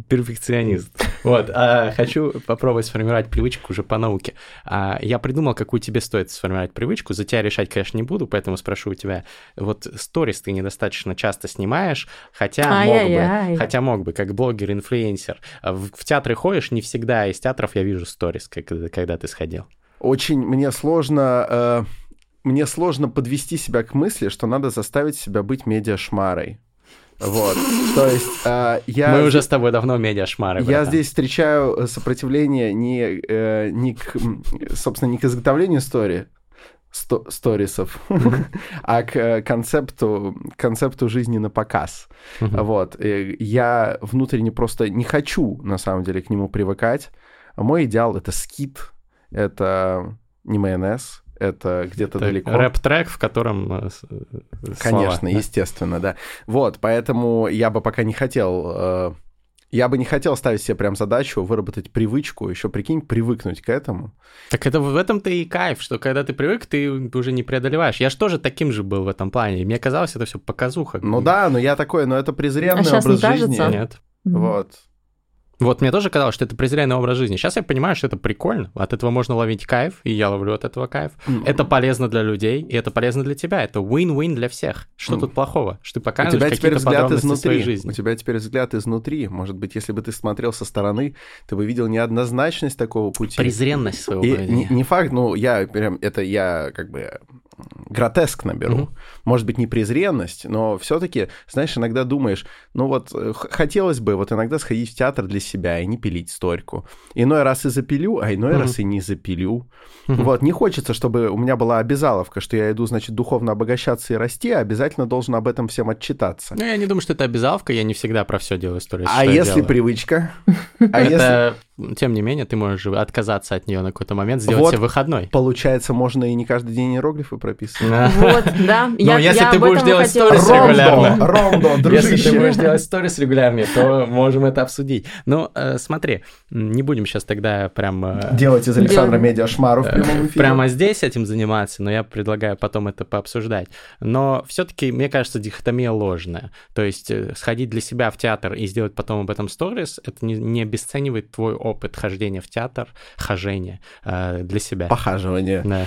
перфекционист. <laughs> Вот, а хочу попробовать сформировать привычку уже по науке. А, я придумал, какую тебе стоит сформировать привычку. За тебя решать, конечно, не буду, поэтому спрошу у тебя. Вот сторис ты недостаточно часто снимаешь, хотя мог бы, хотя мог бы, как блогер-инфлюенсер. А в, в театры ходишь, не всегда из театров я вижу сторис, когда, когда ты сходил. Очень мне сложно... Э, мне сложно подвести себя к мысли, что надо заставить себя быть медиашмарой. Вот. То есть э, я... Мы уже с тобой давно медиашмары. Я братан. здесь встречаю э, сопротивление не, э, не к, собственно, не к изготовлению истории, сто, сторисов, а к концепту, концепту жизни на показ. Вот. И я внутренне просто не хочу, на самом деле, к нему привыкать. Мой идеал — это скит, это не майонез, это где-то далеко. Рэп-трек, в котором э, Конечно, слова, естественно, да? да. Вот, поэтому я бы пока не хотел... Э, я бы не хотел ставить себе прям задачу выработать привычку, еще прикинь, привыкнуть к этому. Так это в этом-то и кайф, что когда ты привык, ты уже не преодолеваешь. Я же тоже таким же был в этом плане. Мне казалось, это все показуха. Ну да, но я такой, но это презренный а образ жизни. Нет. Вот. Вот мне тоже казалось, что это презренный образ жизни. Сейчас я понимаю, что это прикольно. От этого можно ловить кайф, и я ловлю от этого кайф. Mm-hmm. Это полезно для людей, и это полезно для тебя. Это win-win для всех. Что mm-hmm. тут плохого? Что ты показываешь У тебя теперь взгляд изнутри. Своей жизни. У тебя теперь взгляд изнутри. Может быть, если бы ты смотрел со стороны, ты бы видел неоднозначность такого пути. Презренность своего и не, не факт, ну, я прям, это я как бы гротескно беру. Mm-hmm. Может быть, не презренность, но все-таки, знаешь, иногда думаешь, ну вот э, хотелось бы вот иногда сходить в театр для себя и не пилить сторьку. Иной раз и запилю, а иной mm-hmm. раз и не запилю. Mm-hmm. Вот, не хочется, чтобы у меня была обязаловка, что я иду, значит, духовно обогащаться и расти, а обязательно должен об этом всем отчитаться. Ну, я не думаю, что это обязаловка, я не всегда про все делаю историю. <laughs> А если привычка? А если тем не менее, ты можешь отказаться от нее на какой-то момент, сделать вот, себе выходной. Получается, можно и не каждый день иероглифы прописывать. Вот, да. Но если ты будешь делать сторис регулярно... Ромдо, Если ты будешь делать сторис регулярно, то можем это обсудить. Ну, э, смотри, не будем сейчас тогда прям... Э, делать из Александра Медиа Шмару в прямом эфире. Прямо здесь этим заниматься, но я предлагаю потом это пообсуждать. Но все-таки, мне кажется, дихотомия ложная. То есть э, сходить для себя в театр и сделать потом об этом сторис, это не обесценивает твой опыт хождения в театр, хожения э, для себя. Похаживание. Да.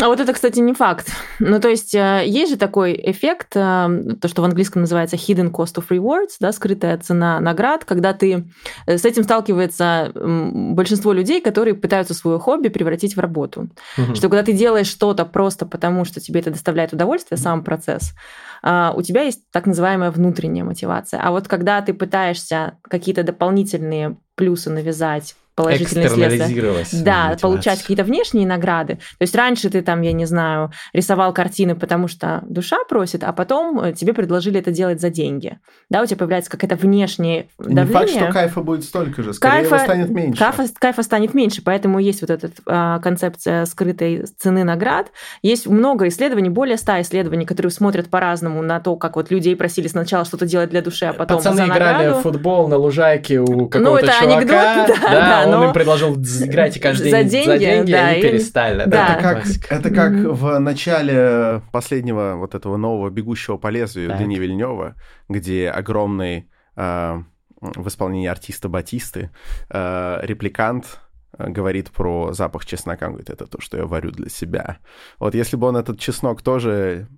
А вот это, кстати, не факт. Ну, то есть э, есть же такой эффект, э, то, что в английском называется hidden cost of rewards, да, скрытая цена наград, когда ты с этим сталкивается большинство людей, которые пытаются свое хобби превратить в работу. Угу. Что когда ты делаешь что-то просто потому, что тебе это доставляет удовольствие, сам процесс, а, у тебя есть так называемая внутренняя мотивация. А вот когда ты пытаешься какие-то дополнительные плюсы навязать положительные следствия. Да, получать какие-то внешние награды. То есть раньше ты там, я не знаю, рисовал картины, потому что душа просит, а потом э, тебе предложили это делать за деньги. Да, у тебя появляется какая-то внешнее давление. Не факт, что кайфа будет столько же, скорее кайфа, его станет меньше. Кайфа, кайфа станет меньше, поэтому есть вот эта а, концепция скрытой цены наград. Есть много исследований, более ста исследований, которые смотрят по-разному на то, как вот людей просили сначала что-то делать для души, а потом Пацаны за играли в футбол на лужайке у какого-то ну, это чувака. Анекдот, <laughs> да, да, да он но... им предложил играть каждый за день деньги, за деньги да, и они перестали. Да. Это, как, это как в начале последнего вот этого нового «Бегущего по лезвию» так. Дани Вильнева, где огромный... Э, в исполнении артиста Батисты, э, репликант э, говорит про запах чеснока, он говорит, это то, что я варю для себя. Вот если бы он этот чеснок тоже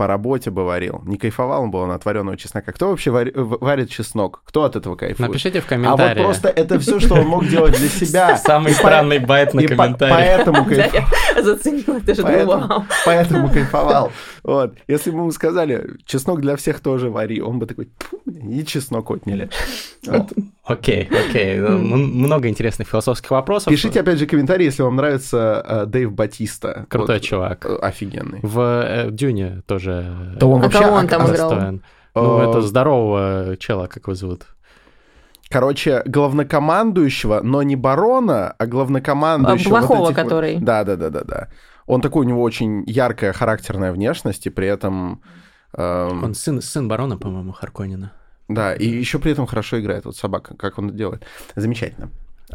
по работе бы варил. Не кайфовал он бы он от вареного чеснока. Кто вообще варит, варит чеснок? Кто от этого кайфует? Напишите в комментариях. А вот просто это все, что он мог делать для себя. <laughs> Самый странный байт на комментарии. Поэтому кайфовал. Заценил, это же поэтому, поэтому кайфовал. Вот. Если бы ему сказали, чеснок для всех тоже вари, он бы такой, и чеснок отняли. Окей, окей. Много интересных философских вопросов. Пишите, опять же, комментарии, если вам нравится э, Дэйв Батиста. Крутой чувак. Э, офигенный. В э, Дюне тоже тоже... Да он а вообще кого он там играл? Ну, это здорового чела, как его зовут? Короче, главнокомандующего, но не барона, а главнокомандующего... Плохого, вот который. Вот... Да, да, да, да, да. Он такой, у него очень яркая характерная внешность, и при этом... Эм... Он сын, сын барона, по-моему, Харконина. Да, и еще при этом хорошо играет вот собака, как он это делает. Замечательно.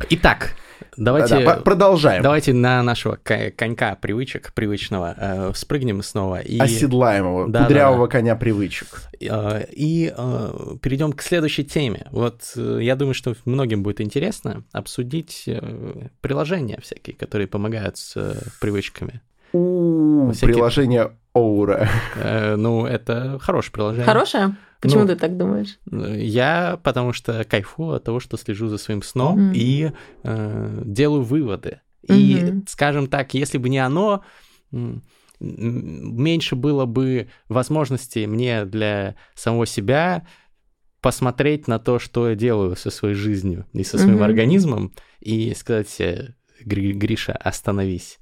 Итак, давайте... Да, продолжаем. Давайте на нашего конька привычек привычного э, спрыгнем снова. И... Оседлаем его, да, кудрявого да, да. коня привычек. Э, и э, перейдем к следующей теме. Вот э, я думаю, что многим будет интересно обсудить э, приложения всякие, которые помогают с э, привычками. У, Всякие... приложение Оура. Э, ну, это хорошее приложение. Хорошее? Почему ну, ты так думаешь? Я потому что кайфую от того, что слежу за своим сном mm. и э, делаю выводы. И, mm-hmm. скажем так, если бы не оно, меньше было бы возможностей мне для самого себя посмотреть на то, что я делаю со своей жизнью и со своим mm-hmm. организмом, и сказать себе, Гриша, остановись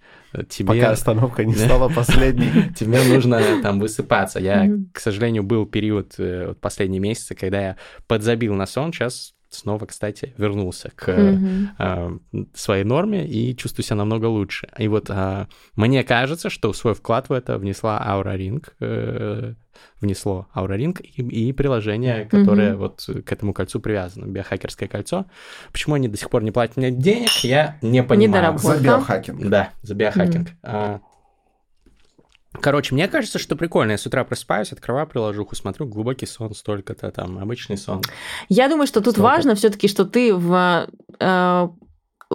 тебе... Пока остановка не <laughs> стала последней. <laughs> Тебе нужно там высыпаться. Я, к сожалению, был период э, последние месяцы, когда я подзабил на сон. Сейчас снова, кстати, вернулся к mm-hmm. э, своей норме и чувствую себя намного лучше. И вот э, мне кажется, что свой вклад в это внесла Aura Ring, э, внесло Aura Ring и, и приложение, которое mm-hmm. вот к этому кольцу привязано, биохакерское кольцо. Почему они до сих пор не платят мне денег, я не понимаю. За биохакинг. Да, за биохакинг. Mm-hmm. Короче, мне кажется, что прикольно. Я с утра просыпаюсь, открываю приложуху, смотрю, глубокий сон столько-то, там, обычный сон. Я думаю, что тут Столько. важно все-таки, что ты в э,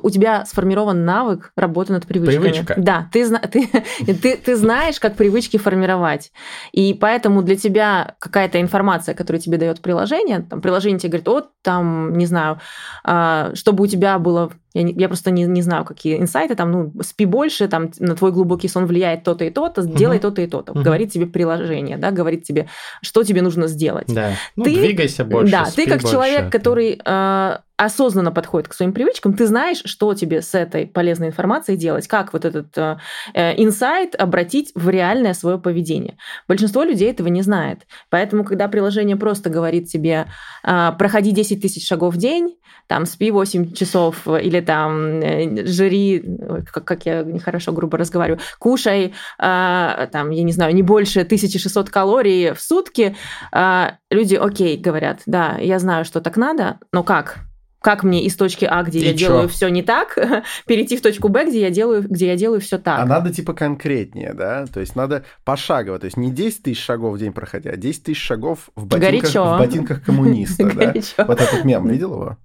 у тебя сформирован навык работы над привычками. Привычка. Да, ты, ты, <laughs> ты, ты знаешь, как привычки формировать. И поэтому для тебя какая-то информация, которую тебе дает приложение, там приложение тебе говорит, вот там, не знаю, а, чтобы у тебя было я, не, я просто не, не знаю, какие инсайты, там, ну, спи больше, там, на твой глубокий сон влияет то-то и то-то, делай uh-huh. то-то и то-то. Uh-huh. Говорит тебе приложение, да, говорит тебе, что тебе нужно сделать. Да, ну, ты, двигайся больше, Да, ты как больше. человек, который э, осознанно подходит к своим привычкам, ты знаешь, что тебе с этой полезной информацией делать, как вот этот э, э инсайт обратить в реальное свое поведение. Большинство людей этого не знает. Поэтому, когда приложение просто говорит тебе, э, проходи 10 тысяч шагов в день, там, спи 8 часов или там э, жри, как, как я нехорошо грубо разговариваю, кушай, э, там, я не знаю, не больше 1600 калорий в сутки, э, люди, окей, говорят, да, я знаю, что так надо, но как? Как мне из точки А, где И я чё? делаю все не так, <laughs> перейти в точку Б, где я делаю, где я делаю все так. А надо типа конкретнее, да? То есть надо пошагово, то есть не 10 тысяч шагов в день проходя, а 10 тысяч шагов в ботинках, в ботинках коммуниста, <laughs> да? Вот этот мем, видел его?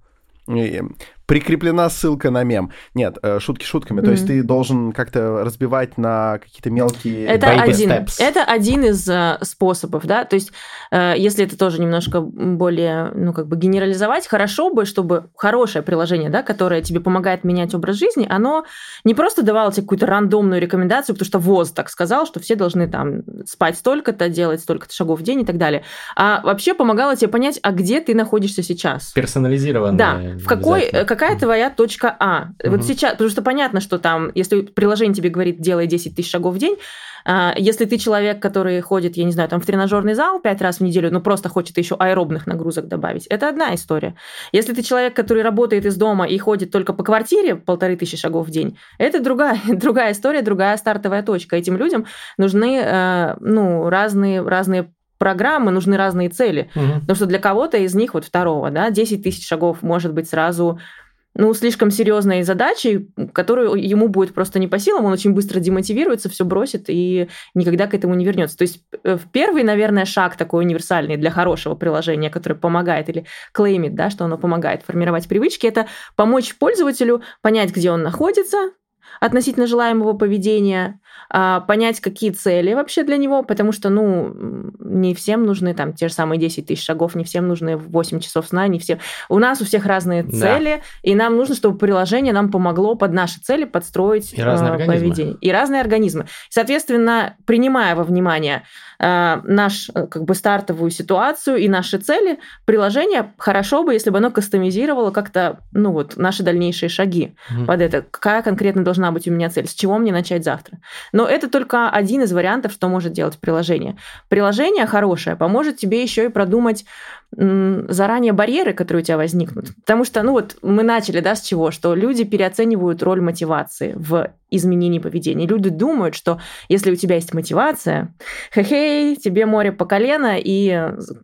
Прикреплена ссылка на мем. Нет, э, шутки шутками. Mm-hmm. То есть ты должен как-то разбивать на какие-то мелкие это один, steps. Это один из э, способов, да. То есть э, если это тоже немножко более, ну как бы генерализовать, хорошо бы, чтобы хорошее приложение, да, которое тебе помогает менять образ жизни, оно не просто давало тебе какую-то рандомную рекомендацию, потому что ВОЗ так сказал, что все должны там спать столько-то, делать столько-то шагов в день и так далее, а вообще помогало тебе понять, а где ты находишься сейчас. Персонализированно. Да, в какой какая твоя точка А? Угу. Вот сейчас, потому что понятно, что там, если приложение тебе говорит, делай 10 тысяч шагов в день, а, если ты человек, который ходит, я не знаю, там в тренажерный зал пять раз в неделю, но просто хочет еще аэробных нагрузок добавить, это одна история. Если ты человек, который работает из дома и ходит только по квартире полторы тысячи шагов в день, это другая, <laughs> другая история, другая стартовая точка. Этим людям нужны э, ну, разные, разные программы, нужны разные цели. Угу. Потому что для кого-то из них, вот второго, да, 10 тысяч шагов может быть сразу ну, слишком серьезной задачей, которую ему будет просто не по силам, он очень быстро демотивируется, все бросит и никогда к этому не вернется. То есть э, первый, наверное, шаг такой универсальный для хорошего приложения, которое помогает или клеймит, да, что оно помогает формировать привычки, это помочь пользователю понять, где он находится, относительно желаемого поведения, понять, какие цели вообще для него, потому что, ну, не всем нужны там те же самые 10 тысяч шагов, не всем нужны 8 часов сна, не всем. У нас у всех разные да. цели, и нам нужно, чтобы приложение нам помогло под наши цели подстроить и э, поведение. И разные организмы. Соответственно, принимая во внимание э, наш э, как бы стартовую ситуацию и наши цели, приложение хорошо бы, если бы оно кастомизировало как-то, ну вот, наши дальнейшие шаги mm под это. Какая конкретно должна быть у меня цель, с чего мне начать завтра. Но это только один из вариантов, что может делать приложение. Приложение хорошее поможет тебе еще и продумать заранее барьеры, которые у тебя возникнут. Потому что, ну вот, мы начали, да, с чего? Что люди переоценивают роль мотивации в изменении поведения. Люди думают, что если у тебя есть мотивация, хе-хей, тебе море по колено, и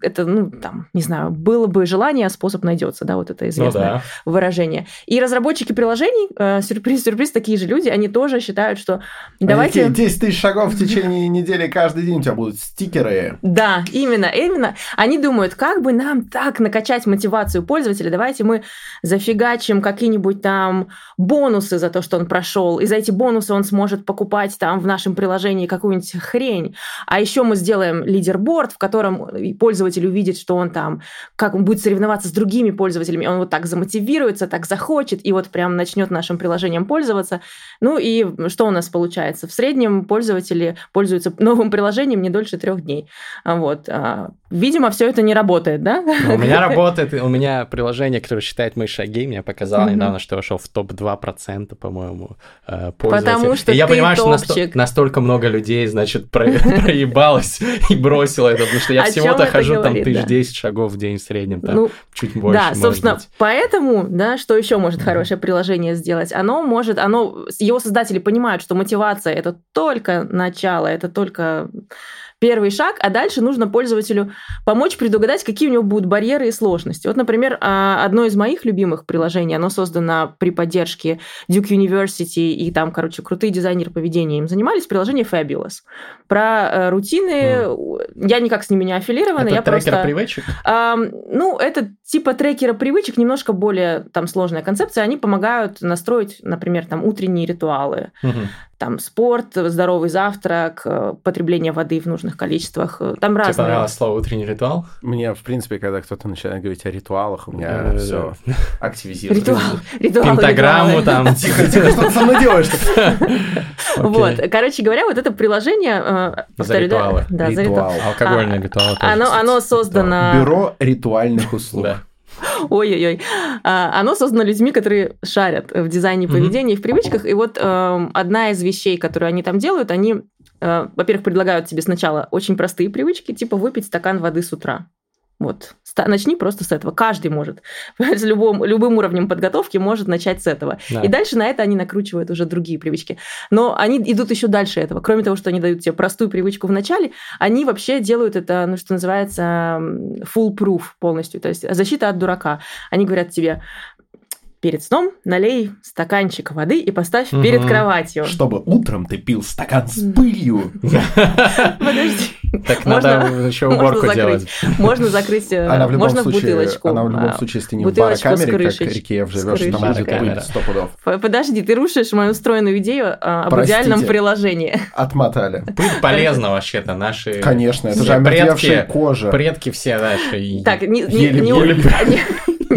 это, ну, там, не знаю, было бы желание, способ найдется, да, вот это известное ну, да. выражение. И разработчики приложений, э, сюрприз, сюрприз, такие же люди, они тоже считают, что давайте... 10 тысяч шагов в течение <laughs> недели каждый день у тебя будут стикеры. Да, именно, именно. Они думают, как бы нам так накачать мотивацию пользователя, давайте мы зафигачим какие-нибудь там бонусы за то, что он прошел, и за эти бонусы он сможет покупать там в нашем приложении какую-нибудь хрень. А еще мы сделаем лидерборд, в котором пользователь увидит, что он там, как он будет соревноваться с другими пользователями, он вот так замотивируется, так захочет, и вот прям начнет нашим приложением пользоваться. Ну и что у нас получается? В среднем пользователи пользуются новым приложением не дольше трех дней. Вот. А, видимо, все это не работает, да? Ну, у меня <laughs> работает, у меня приложение, которое считает мои шаги, мне показало недавно, что я вошел в топ-2%, по-моему, э, пользователей. Потому что и я понимаю, топчик. что настолько много людей, значит, <laughs> проебалось и бросило это, потому что я всего-то хожу там тысяч десять шагов в день в среднем, там ну, чуть больше, Да, собственно, поэтому, да, что еще может хорошее приложение сделать? Оно может, оно, его создатели понимают, что мотивация — это только начало, это только первый шаг, а дальше нужно пользователю помочь предугадать, какие у него будут барьеры и сложности. Вот, например, а, одно из моих любимых приложений, оно создано при поддержке Duke University, и там, короче, крутые дизайнеры поведения им занимались, приложение Fabulous. Про э, рутины, mm. я никак с ними не аффилирована, это я трекер просто... привычек? А, ну, это типа трекера привычек, немножко более там сложная концепция, они помогают настроить, например, там утренние ритуалы, mm-hmm там спорт, здоровый завтрак, э, потребление воды в нужных количествах. Э, там разные. Тебе понравилось слово «утренний ритуал»? Мне, в принципе, когда кто-то начинает говорить о ритуалах, у меня все активизируется. Ритуал, ритуал, Пентаграмму там. <laughs> Тихо, тихо, что ты со мной делаешь? <laughs> Вот, короче говоря, вот это приложение... Э, за ритуалы. Да, за ритуалы. Алкогольные ритуалы. Оно создано... Бюро ритуальных услуг. <laughs> Ой-ой-ой. А, оно создано людьми, которые шарят в дизайне поведения и в привычках. И вот э, одна из вещей, которые они там делают, они, э, во-первых, предлагают тебе сначала очень простые привычки, типа выпить стакан воды с утра. Вот. Начни просто с этого. Каждый может. <laughs> С любым, любым уровнем подготовки может начать с этого. Да. И дальше на это они накручивают уже другие привычки. Но они идут еще дальше этого. Кроме того, что они дают тебе простую привычку в начале, они вообще делают это, ну, что называется, full proof полностью. То есть защита от дурака. Они говорят тебе, перед сном налей стаканчик воды и поставь угу. перед кроватью. Чтобы утром ты пил стакан с пылью. <laughs> Подожди. Так надо еще уборку делать. Можно закрыть, э, можно в бутылочку. Она в любом случае, если не в барокамере, как Рикеев живешь, там будет пыль сто пудов. Подожди, ты рушишь мою устроенную идею а, об идеальном приложении. Отмотали. Пыль полезна вообще-то, наши... Конечно, это же омертвевшая кожа. Предки все наши. Так, не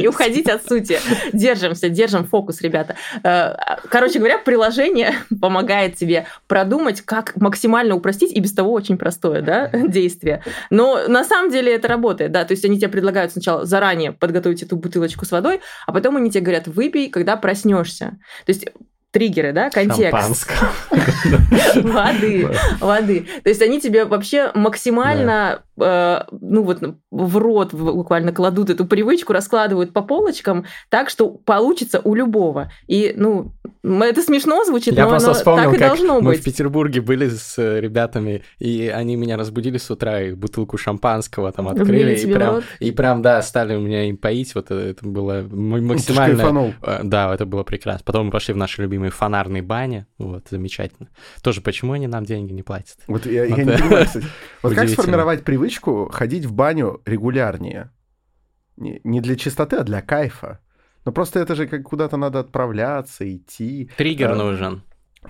не уходить от сути. Держимся, держим фокус, ребята. Э, короче говоря, приложение <laughs> помогает тебе продумать, как максимально упростить и без того очень простое да, <laughs> действие. Но на самом деле это работает, да. То есть они тебе предлагают сначала заранее подготовить эту бутылочку с водой, а потом они тебе говорят, выпей, когда проснешься. То есть триггеры, да, контекст. <laughs> Воды, воды. То есть они тебе вообще максимально, э, ну вот в рот буквально кладут эту привычку, раскладывают по полочкам так, что получится у любого. И, ну, это смешно звучит, но оно вспомнил, так и как должно мы быть. в Петербурге были с э, ребятами, и они меня разбудили с утра, и бутылку шампанского там открыли, и прям, и прям, да, стали меня им поить, вот это, было максимально... Э, Да, это было прекрасно. Потом мы пошли в наши любимые фонарные бани, вот, замечательно. Тоже почему они нам деньги не платят? Вот я, я Вот не это понимаю, кстати. Вот как сформировать привычку ходить в баню регулярнее? Не, не для чистоты, а для кайфа. Ну просто это же как куда-то надо отправляться, идти. Триггер Да. нужен.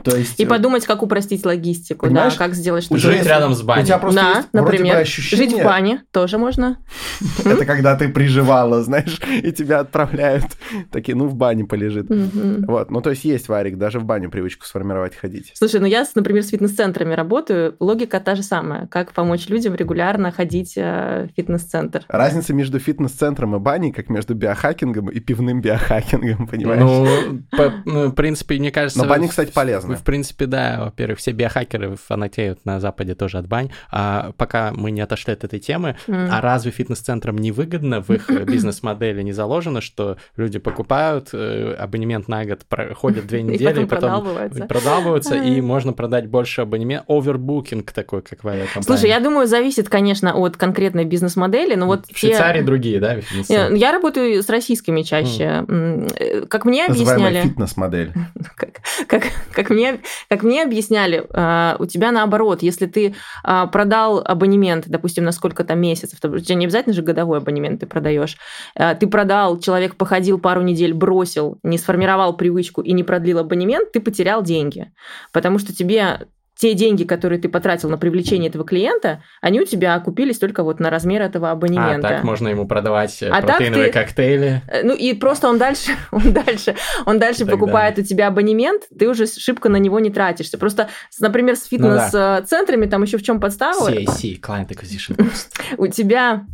То есть... И э, подумать, как упростить логистику, да, как сделать, чтобы... Жить рядом с баней. У тебя просто да, есть вроде бы например, ощущение... жить в бане тоже можно. <laughs> Это когда ты приживала, знаешь, и тебя отправляют. Такие, ну в бане полежит. Вот, ну то есть есть, Варик, даже в баню привычку сформировать ходить. Слушай, ну я, например, с фитнес-центрами работаю. Логика та же самая. Как помочь людям регулярно ходить э, в фитнес-центр. Разница между фитнес-центром и баней, как между биохакингом и пивным биохакингом, <laughs> понимаешь? Ну, ну, в принципе, мне кажется... Но бани, кстати, полезны. В принципе, да. Во-первых, все биохакеры фанатеют на Западе тоже от бань. А пока мы не отошли от этой темы, М. а разве фитнес-центрам не выгодно, в их <laughs> бизнес-модели не заложено, что люди покупают э, абонемент на год, проходят две <laughs> недели, потом и потом продалбываются. и можно продать больше абонемент. Овербукинг такой, как в авиакомпании. Слушай, я думаю, зависит, конечно, от конкретной бизнес-модели, но вот В те- Швейцарии другие, да, Э, фитнес-центры? Я работаю с российскими чаще. Э, Как мне объясняли, фитнес-модель. <laughs> как, как, как мне, как мне объясняли, а, у тебя наоборот, если ты а, продал абонемент, допустим, на сколько-то месяцев, то у тебя не обязательно же годовой абонемент ты продаешь, а, ты продал, человек походил пару недель, бросил, не сформировал привычку и не продлил абонемент, ты потерял деньги, потому что тебе те деньги, которые ты потратил на привлечение этого клиента, они у тебя окупились только вот на размер этого А, абонемента. так можно ему продавать э, А протеиновые ты- коктейли. Э, Ну и просто он дальше, <laughs> он дальше, он дальше покупает у тебя абонемент, ты уже шибко на него не тратишься. Просто, например, с Ну фитнес-центрами там еще в чем подстава? CAC, Client Acquisition Cost. У тебя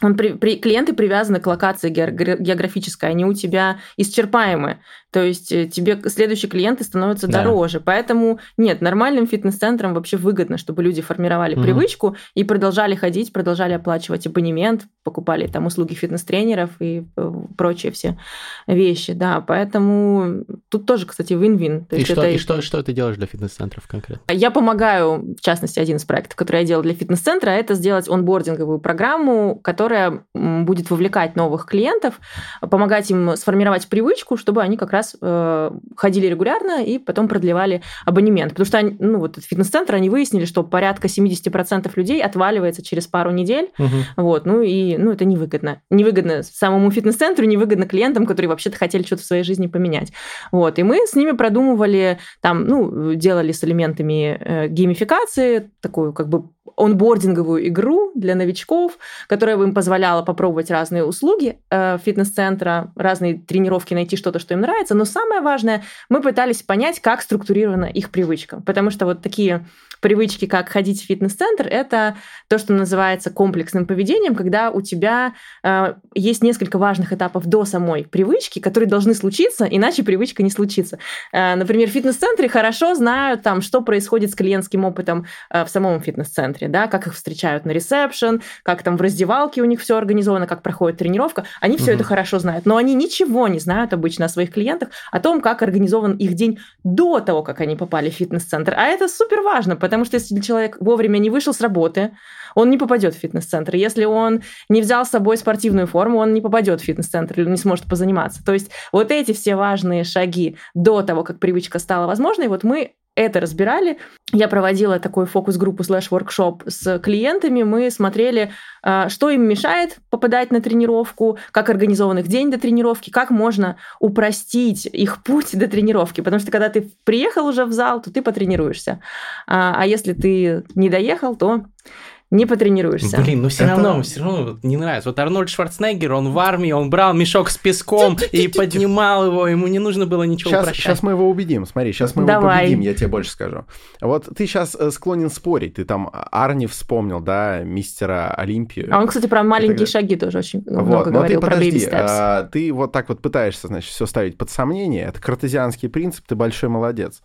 он при- при- клиенты привязаны к локации географической, они у тебя исчерпаемы. То есть э, тебе следующие клиенты становятся Да. дороже. Поэтому нет, нормальным фитнес-центрам вообще выгодно, чтобы люди формировали Мгм. привычку и продолжали ходить, продолжали оплачивать абонемент, покупали там услуги фитнес-тренеров и э, прочие все вещи. Да, поэтому тут тоже, кстати, вин-вин. То И что, это и что, что ты делаешь для фитнес-центров конкретно? я помогаю, в частности, один из проектов, который я делала для фитнес-центра, это сделать онбординговую программу, которая будет вовлекать новых клиентов, помогать им сформировать привычку, чтобы они как раз э, ходили регулярно и потом продлевали абонемент. Потому что они, ну, вот этот фитнес-центр, они выяснили, что порядка 70% людей отваливается через пару недель. Вот, ну и ну, это невыгодно. Невыгодно самому фитнес-центру, невыгодно клиентам, которые вообще-то хотели что-то в своей жизни поменять. Вот, и мы с ними продумывали, там, ну, делали с элементами э, геймификации, такую как бы онбординговую игру для новичков, которая бы им позволяла попробовать разные услуги э, фитнес-центра, разные тренировки, найти что-то, что им нравится. Но самое важное, мы пытались понять, как структурирована их привычка. Потому что вот такие привычки, как ходить в фитнес-центр, это то, что называется комплексным поведением, когда у тебя э, есть несколько важных этапов до самой привычки, которые должны случиться, иначе привычка не случится. Э, например, в фитнес-центре хорошо знают, там, что происходит с клиентским опытом э, в самом фитнес-центре, да, как их встречают на ресепшн, как там в раздевалке у них все организовано, как проходит тренировка. Они все Мгм. это хорошо знают, но они ничего не знают обычно о своих клиентах, о том, как организован их день до того, как они попали в фитнес-центр. А это супер важно, потому что если человек вовремя не вышел с работы, он не попадет в фитнес-центр. Если он не взял с собой спортивную форму, он не попадет в фитнес-центр или не сможет позаниматься. То есть вот эти все важные шаги до того, как привычка стала возможной, вот мы это разбирали. Я проводила такой фокус-группу слэш-воркшоп с клиентами. Мы смотрели, а, что им мешает попадать на тренировку, как организован их день до тренировки, как можно упростить их путь до тренировки. Потому что когда ты приехал уже в зал, то ты потренируешься. А а если ты не доехал, то не потренируешься. Блин, ну все Это- равно, все равно не нравится. Вот Арнольд Шварценеггер, он в армии, он брал мешок с песком и поднимал его, ему не нужно было ничего Сейчас, прощать. сейчас мы его убедим. Смотри, сейчас мы его Давай. победим, я тебе больше скажу. Вот ты сейчас склонен спорить. Ты там Арни вспомнил, да, мистера Олимпию. А он, кстати, про маленькие шаги тоже очень Вот, много но говорил ты про подожди, steps. а, ты вот так вот пытаешься, значит, все ставить под сомнение. Это картезианский принцип, ты большой молодец.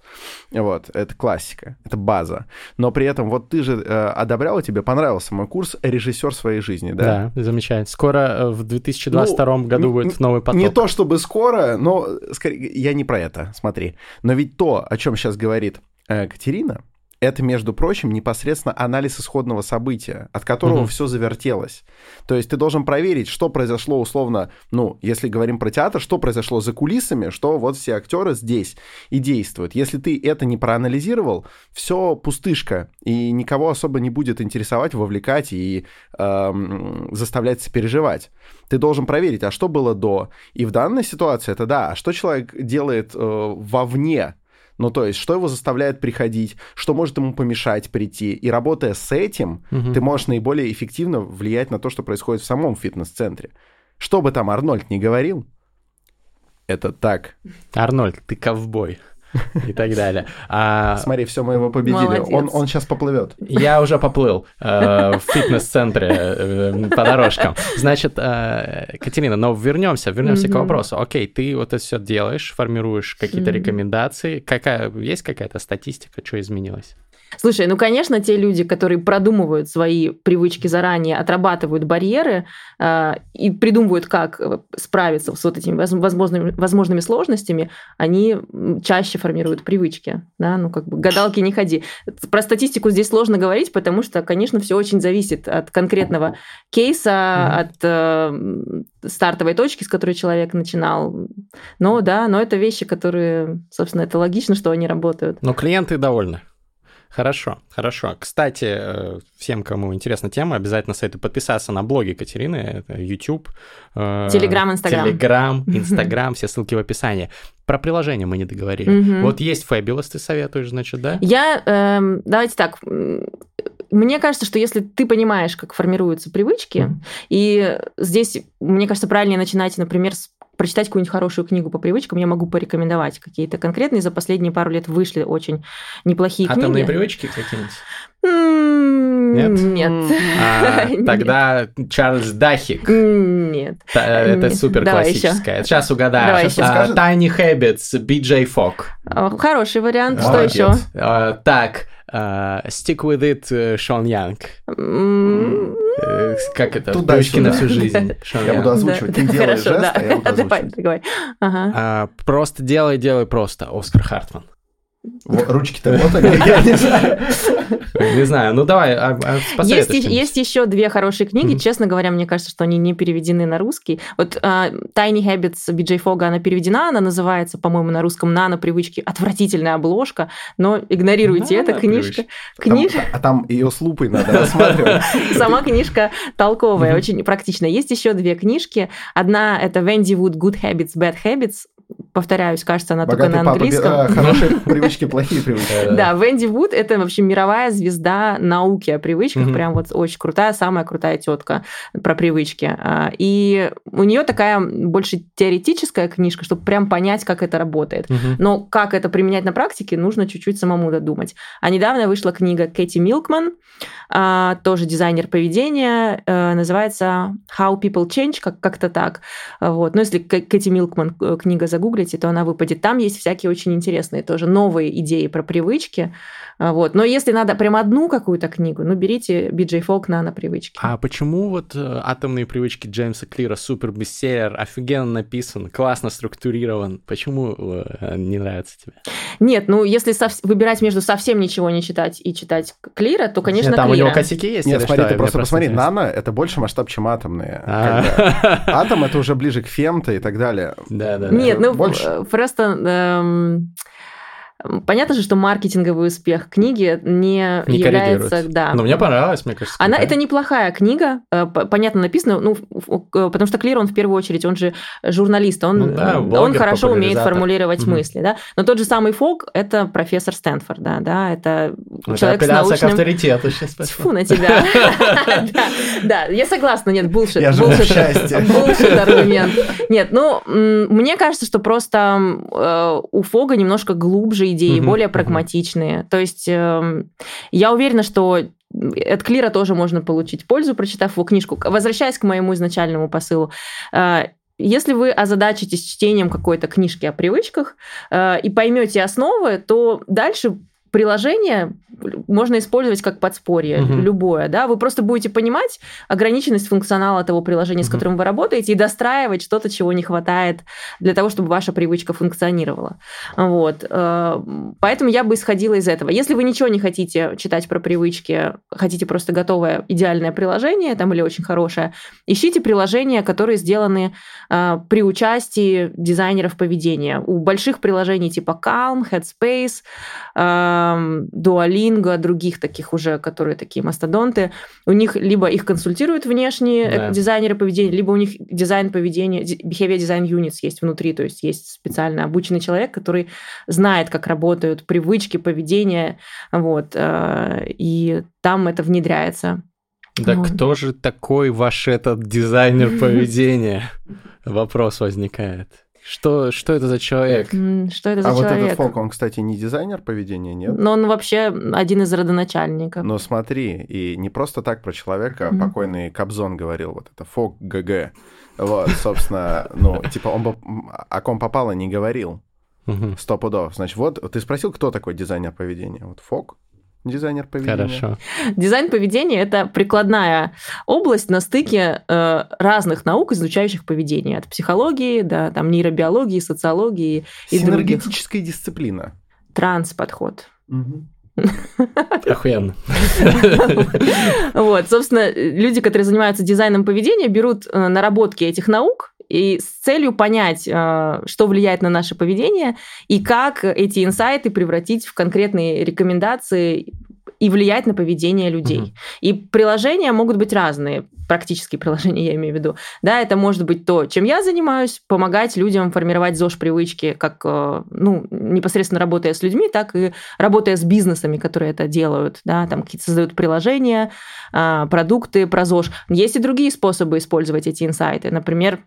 Вот, это классика, это база. Но при этом вот ты же э, одобрял, тебе понравился мой курс «Режиссер своей жизни», да? Да, замечательно. Скоро э, в 2022 Ну, году н- будет новый поток. Не то чтобы скоро, но скорее, я не про это, смотри. Но ведь то, о чем сейчас говорит э, Катерина, это, между прочим, непосредственно анализ исходного события, от которого Мгм. все завертелось. То есть ты должен проверить, что произошло условно, ну, если говорим про театр, что произошло за кулисами, что вот все актеры здесь и действуют. Если ты это не проанализировал, все пустышка, и никого особо не будет интересовать, вовлекать и эм, заставлять сопереживать. Ты должен проверить, а что было до. И в данной ситуации это да, а что человек делает э, вовне ну, то есть, что его заставляет приходить, что может ему помешать прийти. И работая с этим, Мгм. ты можешь наиболее эффективно влиять на то, что происходит в самом фитнес-центре. Что бы там Арнольд не говорил, это так. Арнольд, ты ковбой. <laughs> И так далее. А, Смотри, все, мы его победили. Молодец. Он, он сейчас поплывет. Я уже поплыл э, в фитнес-центре э, по дорожкам. Значит, э, Катерина, но вернемся, вернемся к вопросу. Окей, ты вот это все делаешь, формируешь какие-то рекомендации. Какая есть какая-то статистика, что изменилось? Слушай, ну, конечно, те люди, которые продумывают свои привычки заранее, отрабатывают барьеры э, и придумывают, как справиться с вот этими воз- возможными, возможными сложностями, они чаще формируют привычки. Да? Ну, как бы гадалки не ходи. Про статистику здесь сложно говорить, потому что, конечно, все очень зависит от конкретного кейса, Мгм. от э, стартовой точки, с которой человек начинал. Но да, но это вещи, которые, собственно, это логично, что они работают. Но клиенты довольны. Хорошо, хорошо. Кстати, э, всем, кому интересна тема, обязательно советую подписаться на блоги Катерины, это YouTube, э, Телеграм, Инстаграм. Телеграм, Инстаграм, все ссылки в описании. Про приложение мы не договорили. Вот есть Fabulous, ты советуешь, значит, да? Я, эм, давайте так, мне кажется, что если ты понимаешь, как формируются привычки, и здесь, мне кажется, правильнее начинать, например, с прочитать какую-нибудь хорошую книгу по привычкам, я могу порекомендовать какие-то конкретные. За последние пару лет вышли очень неплохие Атомные книги. привычки какие-нибудь? Нет? Нет. А, <laughs> Нет. тогда Чарльз Дахик. Нет. Та- Это Нет. супер Давай классическая. Сейчас угадаю. Давай еще. А? Tiny Habits, BJ Fogg. А, Хороший вариант. Что Молодец. еще? А, Так, а, Stick with it, э, Шон Янг. Э, Как это? Туда Привычки на всю жизнь. <laughs> Я буду озвучивать. да, Ты делаешь хорошо, жест, да. а я буду Давай, озвучивать. давай. Ага. А, Просто делай, делай просто. Оскар Хартман. <laughs> Ручки-то вот они, я не знаю. Не знаю, ну давай, а- а Есть, еще две хорошие книги. Честно говоря, мне кажется, что они не переведены на русский. Вот а, Tiny Habits BJ Фога, она переведена, она называется, по-моему, на русском «Нано-привычки». Отвратительная обложка, но игнорируйте это. Книжка, книжка, Там- А там ее с лупой надо рассматривать. <laughs> сама книжка толковая, очень практичная. Есть еще две книжки. Одна это Wendy Wood «Good Habits, Bad Habits». Повторяюсь, кажется, она только Богатый на папа, бе- английском. а, хорошие <laughs> привычки, плохие привычки. Да, Венди Вуд это вообще мировая звезда науки о привычках, прям вот очень крутая, самая крутая тетка про привычки. А, И у нее такая больше теоретическая книжка, чтобы прям понять, как это работает. Но как это применять на практике, нужно чуть-чуть самому додумать. А недавно вышла книга Кэти Милкман, а, тоже дизайнер поведения, э, называется How People Change, как- как-то так. Вот. Но если Кэ- Кэти Милкман э, книга загуглите, то она выпадет. Там есть всякие очень интересные тоже новые идеи про привычки. А, Вот. Но если надо прям одну какую-то книгу, ну, берите BJ Фолк на привычки. А почему вот э, атомные привычки Джеймса Клира супер бестселлер, офигенно написан, классно структурирован? Почему э, не нравится тебе? Нет, ну, если сов- выбирать между совсем ничего не читать и читать Клира, то, конечно, Нет, там у Клира. него косяки есть? Нет, смотри, что? ты Мне просто посмотри, интересно. нано — это больше масштаб, чем атомные. А. Атом — это уже ближе к фемто и так далее. Да, да, да. Нет, ну Больше. э, просто эм, Понятно же, что маркетинговый успех книги не, Не является... Да. Но мне понравилось, мне кажется. Она это неплохая книга, э, понятно написано, ну, потому что Клир, он в первую очередь, он же журналист, он, Ну да, э, он блогер, хорошо умеет формулировать Мгм. мысли, да. Но тот же самый Фок – это профессор Стэнфорда, да, это Это человек с апелляция к научным... авторитету сейчас Тьфу на тебя. <laughs> Да, я согласна, нет, булшит. Булшит, <laughs> аргумент. Нет, ну, мне кажется, что просто э, у Фога немножко глубже идеи, Мгм, более прагматичные. То есть эм, я уверена, что от Клира тоже можно получить пользу, прочитав его книжку. Возвращаясь к моему изначальному посылу, э, если вы озадачитесь чтением какой-то книжки о привычках э, и поймете основы, то дальше приложение можно использовать как подспорье, Мгм. любое, да, вы просто будете понимать ограниченность функционала того приложения, с Мгм. которым вы работаете, и достраивать что-то, чего не хватает для того, чтобы ваша привычка функционировала. Вот. Э, Поэтому я бы исходила из этого. Если вы ничего не хотите читать про привычки, хотите просто готовое идеальное приложение, там или очень хорошее, ищите приложения, которые сделаны э, при участии дизайнеров поведения. У больших приложений типа Calm, Headspace, эм, Duolingo, других таких уже, которые такие мастодонты, у них либо их консультируют внешние э, Да. дизайнеры поведения, либо у них дизайн поведения, behavior design units есть внутри, то есть есть специально обученный человек, который знает, как работают привычки, поведение, вот, э, и там это внедряется. Да Вот. кто же такой ваш этот дизайнер <laughs> поведения? Вопрос возникает. Что, что это за человек? Что это за А вот человек? этот Фолк, он, кстати, не дизайнер поведения, нет? Но он вообще один из родоначальников. Но смотри, и не просто так про человека Мгм. покойный Кобзон говорил, вот это Фок ГГ. Вот, собственно, ну, типа, он бы о ком попало не говорил. Сто пудов. Значит, вот ты спросил, кто такой дизайнер поведения? Вот Фок, дизайнер поведения. Хорошо. Дизайн поведения это прикладная область на стыке э, разных наук, изучающих поведение. От психологии до там, нейробиологии, социологии и других. Синергетическая дисциплина. Транс-подход. <laughs> Охуенно. Вот, собственно, люди, которые занимаются дизайном поведения, берут э, наработки этих наук и с целью понять, э, что влияет на наше поведение и как эти инсайты превратить в конкретные рекомендации и влиять на поведение людей. Мгм. И приложения могут быть разные, практические приложения я имею в виду. Да, это может быть то, чем я занимаюсь, помогать людям формировать ЗОЖ-привычки, как, э, ну, непосредственно работая с людьми, так и работая с бизнесами, которые это делают, да, там какие-то создают приложения, а, продукты про ЗОЖ. Есть и другие способы использовать эти инсайты. Например,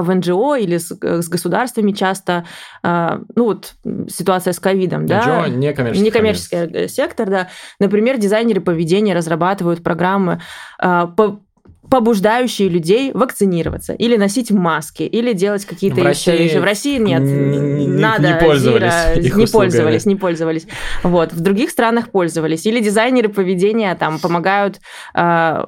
в НГО или с, э, с государствами часто, э, ну вот ситуация с ковидом, да, некоммерческий. некоммерческий э, сектор, да. Например, дизайнеры поведения разрабатывают программы э, по- побуждающие людей вакцинироваться или носить маски или делать какие-то еще вещи. В России нет, не- не- не надо пользовались Зира, не услугами. пользовались, не пользовались. Вот в других странах пользовались. Или дизайнеры поведения там помогают э,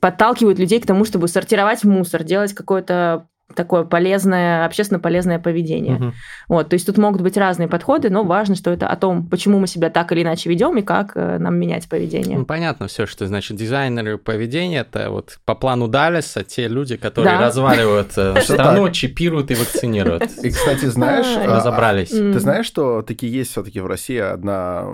подталкивают людей к тому, чтобы сортировать мусор, делать какое-то такое полезное, общественно полезное поведение. Мгм. Вот, то есть тут могут быть разные подходы, но важно, что это о том, почему мы себя так или иначе ведем и как э, нам менять поведение. Ну, понятно все, что значит дизайнеры поведения, это вот по плану Даллеса те люди, которые Да. разваливают э, страну, чипируют и вакцинируют. <laughs> И, кстати, знаешь... Ай. а, Разобрались. Ты знаешь, что таки есть все-таки в России одна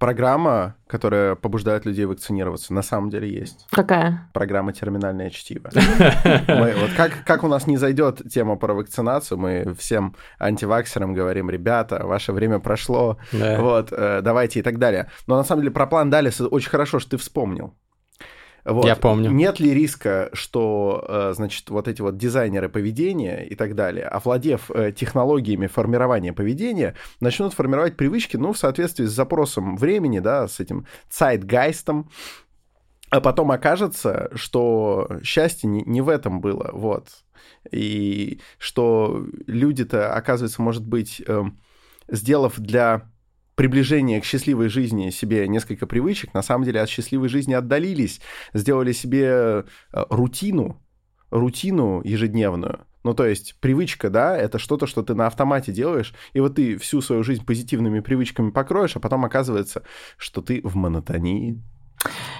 программа, которая побуждает людей вакцинироваться? На самом деле есть. Какая? Программа «Терминальное чтиво». <laughs> Мы- вот как, как у нас не зайдет тема про вакцинацию, мы всем антиваксерам говорим, ребята, ваше время прошло, Да. вот, э, давайте и так далее. Но на самом деле про план Далиса очень хорошо, что ты вспомнил. Вот. Я помню. Нет ли риска, что, э, значит, вот эти вот дизайнеры поведения и так далее, овладев э, технологиями формирования поведения, начнут формировать привычки, ну, в соответствии с запросом времени, да, с этим цайтгайстом, а потом окажется, что счастье не, не в этом было, вот. И что люди-то, оказывается, может быть, эм, сделав для приближения к счастливой жизни себе несколько привычек, на самом деле от счастливой жизни отдалились, сделали себе э, рутину, рутину ежедневную. Ну, то есть привычка, да, это что-то, что ты на автомате делаешь, и вот ты всю свою жизнь позитивными привычками покроешь, а потом оказывается, что ты в монотонии.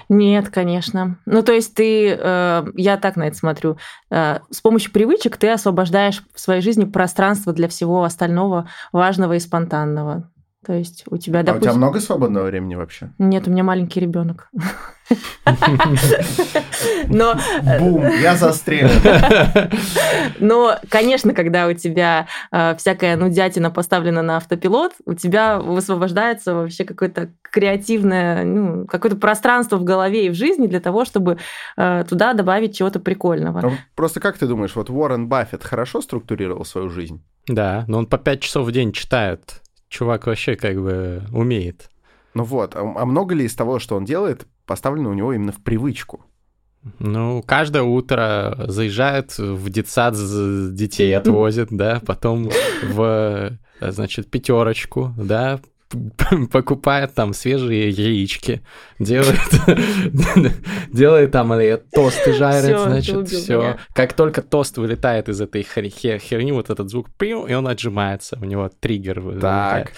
Нет, конечно. Ну, то есть ты, э, я так на это смотрю, э, с помощью привычек ты освобождаешь в своей жизни пространство для всего остального важного и спонтанного. То есть у тебя, допустим... А у тебя много свободного времени вообще? Нет, у меня маленький ребенок. Но... Бум, я застрелен. Но, конечно, когда у тебя э, всякая нудятина поставлена на автопилот, у тебя высвобождается вообще какое-то креативное, ну, какое-то пространство в голове и в жизни для того, чтобы э, туда добавить чего-то прикольного. Ну, просто как ты думаешь, вот Уоррен Баффет хорошо структурировал свою жизнь? Да, но он по пять часов в день читает чувак вообще как бы умеет. Ну вот, а, а много ли из того, что он делает, поставлено у него именно в привычку? Ну, каждое утро заезжает в детсад, детей отвозит, да, потом в, значит, пятерочку, да, <laughs> покупает там свежие яички, делает, <laughs> делает там тосты жарит, значит, все. Как только тост вылетает из этой херни, вот этот звук, и он отжимается, у него триггер. Так.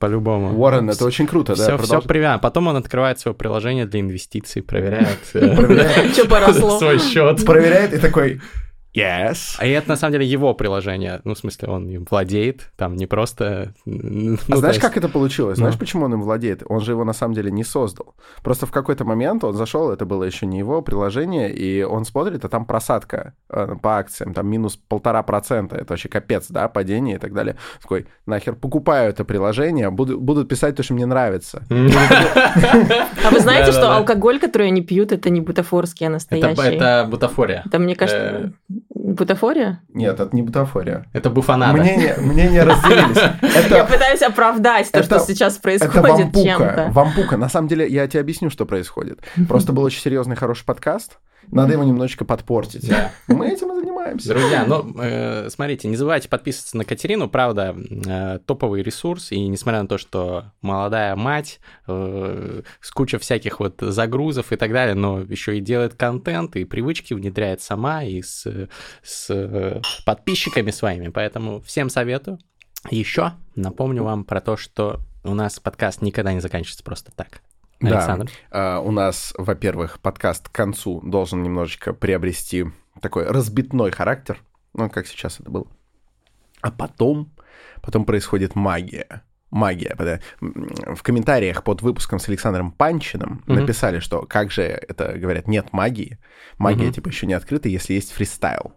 По-любому. Уоррен, это очень круто, все, да? Все привязано. Потом он открывает свое приложение для инвестиций, проверяет <laughs> свой счет. Проверяет и такой, Yes. А это на самом деле его приложение. Ну, в смысле, он им владеет, там не просто. Ну, а знаешь, есть... как это получилось? Ну. Знаешь, почему он им владеет? Он же его на самом деле не создал. Просто в какой-то момент он зашел, это было еще не его приложение, и он смотрит, а там просадка э, по акциям, там минус полтора процента. Это вообще капец, да, падение и так далее. Такой, нахер покупаю это приложение, буду, буду писать то, что мне нравится. <laughs> А вы знаете, что алкоголь, который они пьют, это не бутафорский, а настоящий? Это бутафория. Это, мне кажется, э, Бутафория? Нет, это не бутафория. Это буфанада. Мнения, мнения разделились. <laughs> Это, я пытаюсь оправдать то, это, что сейчас происходит это вампука, чем-то. Вампука. На самом деле, я тебе объясню, что происходит. Просто был очень серьезный, хороший подкаст. Надо его немножечко подпортить. Да. Мы этим и занимаемся. Друзья, ну, э, смотрите, не забывайте подписываться на Катерину. Правда, э, топовый ресурс. И несмотря на то, что молодая мать, э, с кучей всяких вот загрузов и так далее, но еще и делает контент, и привычки внедряет сама, и с, с э, подписчиками своими. Поэтому всем советую. Еще напомню вам про то, что у нас подкаст никогда не заканчивается просто так. Александр. Да, у нас, во-первых, подкаст к концу должен немножечко приобрести такой разбитной характер, ну, как сейчас это было. А потом, потом происходит магия. Магия. В комментариях под выпуском с Александром Панчиным mm-hmm. написали, что как же это говорят, нет магии. Магия, mm-hmm. типа, еще не открыта, если есть фристайл.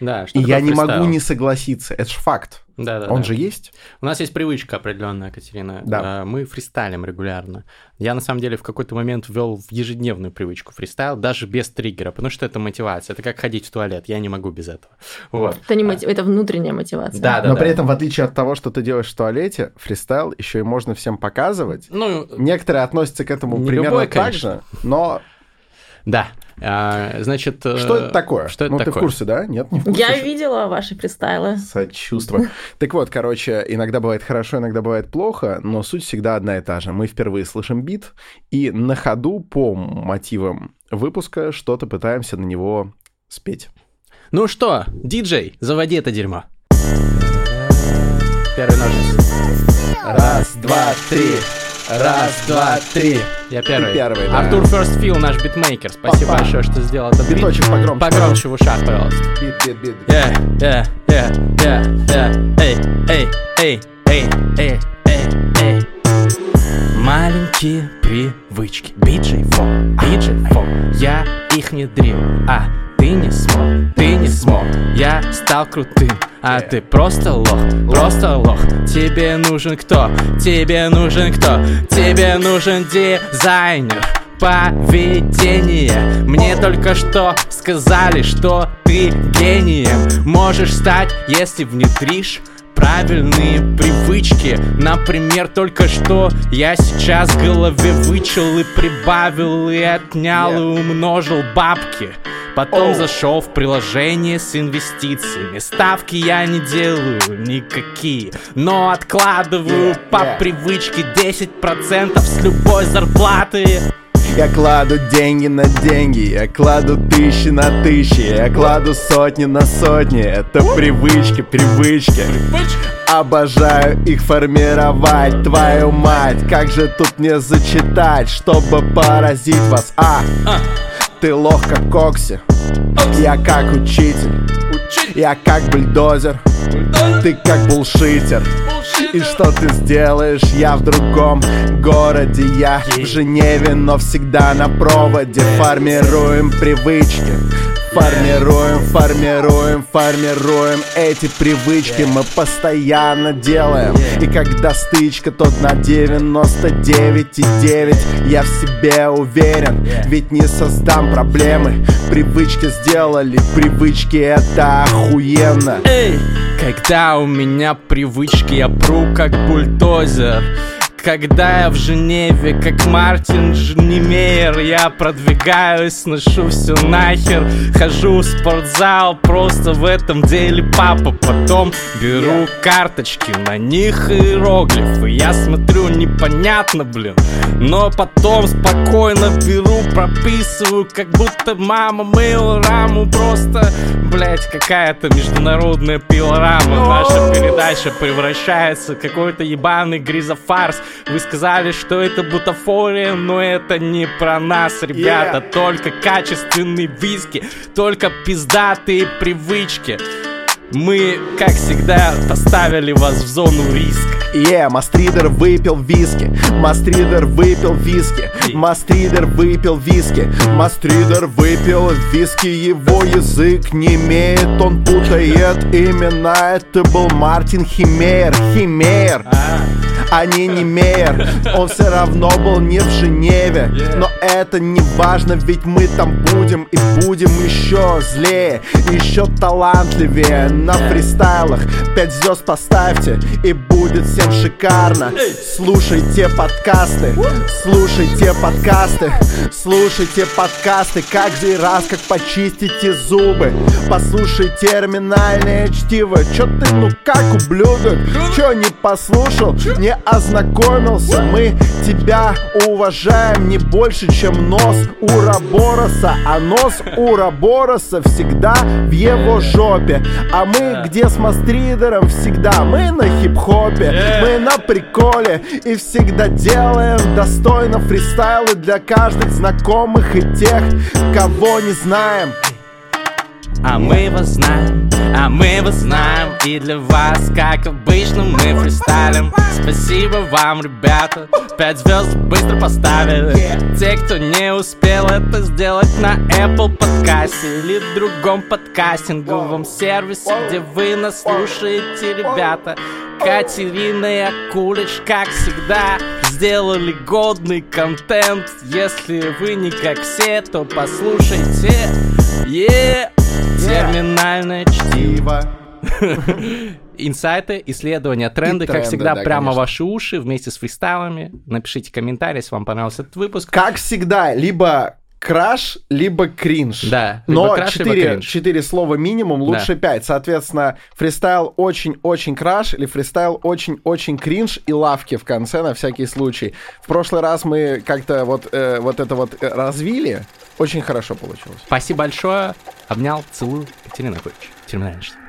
Да, что И я не могу не согласиться. Это же факт. Да, да. Он да. же есть. У нас есть привычка определенная, Катерина. Да. А, мы фристайлим регулярно. Я на самом деле в какой-то момент ввел в ежедневную привычку фристайл, даже без триггера, потому что это мотивация. Это как ходить в туалет. Я не могу без этого. Вот. Это, не мотив... это внутренняя мотивация. Да, да. Но да. при этом, в отличие от того, что ты делаешь в туалете, фристайл еще и можно всем показывать. Ну, Некоторые относятся к этому примерно любой, так же, но да. А, значит... Что это такое? Что это ну, такое? ты в курсе, да? Нет, не в курсе. Я видела ваши фристайлы. Сочувство. Так вот, короче, иногда бывает хорошо, иногда бывает плохо, но суть всегда одна и та же. Мы впервые слышим бит, и на ходу по мотивам выпуска что-то пытаемся на него спеть. Ну что, диджей, заводи это дерьмо. Первый ножницы. Раз, два, три. Раз, два, три. Я первый. Ты первый, да. Артур First Feel, наш битмейкер. Спасибо Папа. большое, что сделал это. Биточек бит. погромче. Погромче в ушах, пожалуйста. Бит, бит, бит. Yeah, yeah, yeah, yeah, yeah. Эй, эй, эй, эй, эй, эй, эй. Маленькие привычки. BJ Fogg, BJ Fogg. Я их внедрил, а ты не смог, ты не смог. Я стал крутым, а ты просто лох, просто лох. Тебе нужен кто? Тебе нужен кто? Тебе нужен дизайнер поведения Мне только что сказали, что ты гением Можешь стать, если внедришь правильные привычки Например, только что я сейчас в голове вычел и прибавил И отнял и умножил бабки Потом oh. зашел в приложение с инвестициями. Ставки я не делаю никакие, но откладываю yeah, по yeah. привычке 10% с любой зарплаты. Я кладу деньги на деньги Я кладу тысячи на тысячи Я кладу сотни на сотни. Это привычки, привычки Обожаю их формировать, твою мать Как же тут не зачитать, чтобы поразить вас? А, ты лох как Кокси. Я как учитель. Я как бульдозер. Ты как булшитер и что ты сделаешь? Я в другом городе Я в Женеве, но всегда на проводе. Формируем привычки Формируем, формируем, формируем эти привычки Мы постоянно делаем. И когда стычка, тот на 99,9 Я в себе уверен, ведь не создам проблемы. Привычки сделали, привычки это охуенно. Эй, когда у меня привычки, я пру как бульдозер когда я в Женеве, как Мартин Жнемейер Я продвигаюсь, сношу все нахер. Хожу в спортзал, просто в этом деле папа. Потом беру карточки, на них иероглифы. Я смотрю, непонятно, блин. Но потом спокойно беру, прописываю Как будто мама мыла раму. Просто, блять, какая-то международная пилорама. Наша передача превращается в какой-то ебаный гризофарс вы сказали, что это бутафория, но это не про нас, ребята. Yeah. Только качественный виски, только пиздатые привычки. Мы, как всегда, поставили вас в зону риска. Yeah, Мастридер выпил виски, Мастридер выпил виски, Мастридер выпил виски, Мастридер выпил виски, его язык не имеет, он путает имена, это был Мартин Химейер, Химейер. А а не Немеер Он все равно был не в Женеве. Но это не важно, ведь мы там будем И будем еще злее, еще талантливее. На фристайлах пять звезд поставьте И будет всем шикарно. Слушайте подкасты, слушайте подкасты Слушайте подкасты, как раз, как почистите зубы Послушай терминальное чтиво. Чё ты, ну как ублюдок? Чё не послушал? Не ознакомился. Мы тебя уважаем не больше, чем нос Урабороса. А нос Урабороса всегда в его жопе. А мы где с мастридером всегда? Мы на хип-хопе, мы на приколе И всегда делаем достойно фристайлы Для каждых знакомых и тех, кого не знаем а мы вас знаем, а мы вас знаем И для вас, как обычно, мы фристайлим Спасибо вам, ребята Пять звезд быстро поставили Те, кто не успел это сделать на Apple подкасте Или другом подкастинговом сервисе Где вы нас слушаете, ребята Катерина и Акулич, как всегда, сделали годный контент. Если вы не как все, то послушайте. Yeah! Терминальное чтиво. <laughs> Инсайты, исследования, тренды, как всегда, прямо ваши уши вместе с фристайлами. Напишите комментарий, если вам понравился этот выпуск. Как всегда, либо краш, либо кринж. Да. Но краш, 4, либо кринж. 4 слова минимум, лучше да. 5. Соответственно, фристайл очень-очень краш или фристайл очень-очень кринж и лавки в конце на всякий случай. В прошлый раз мы как-то вот, э, вот это вот э, развили. Очень хорошо получилось. Спасибо большое. Обнял, целую. Екатерина Яковлевич. Терминальничество.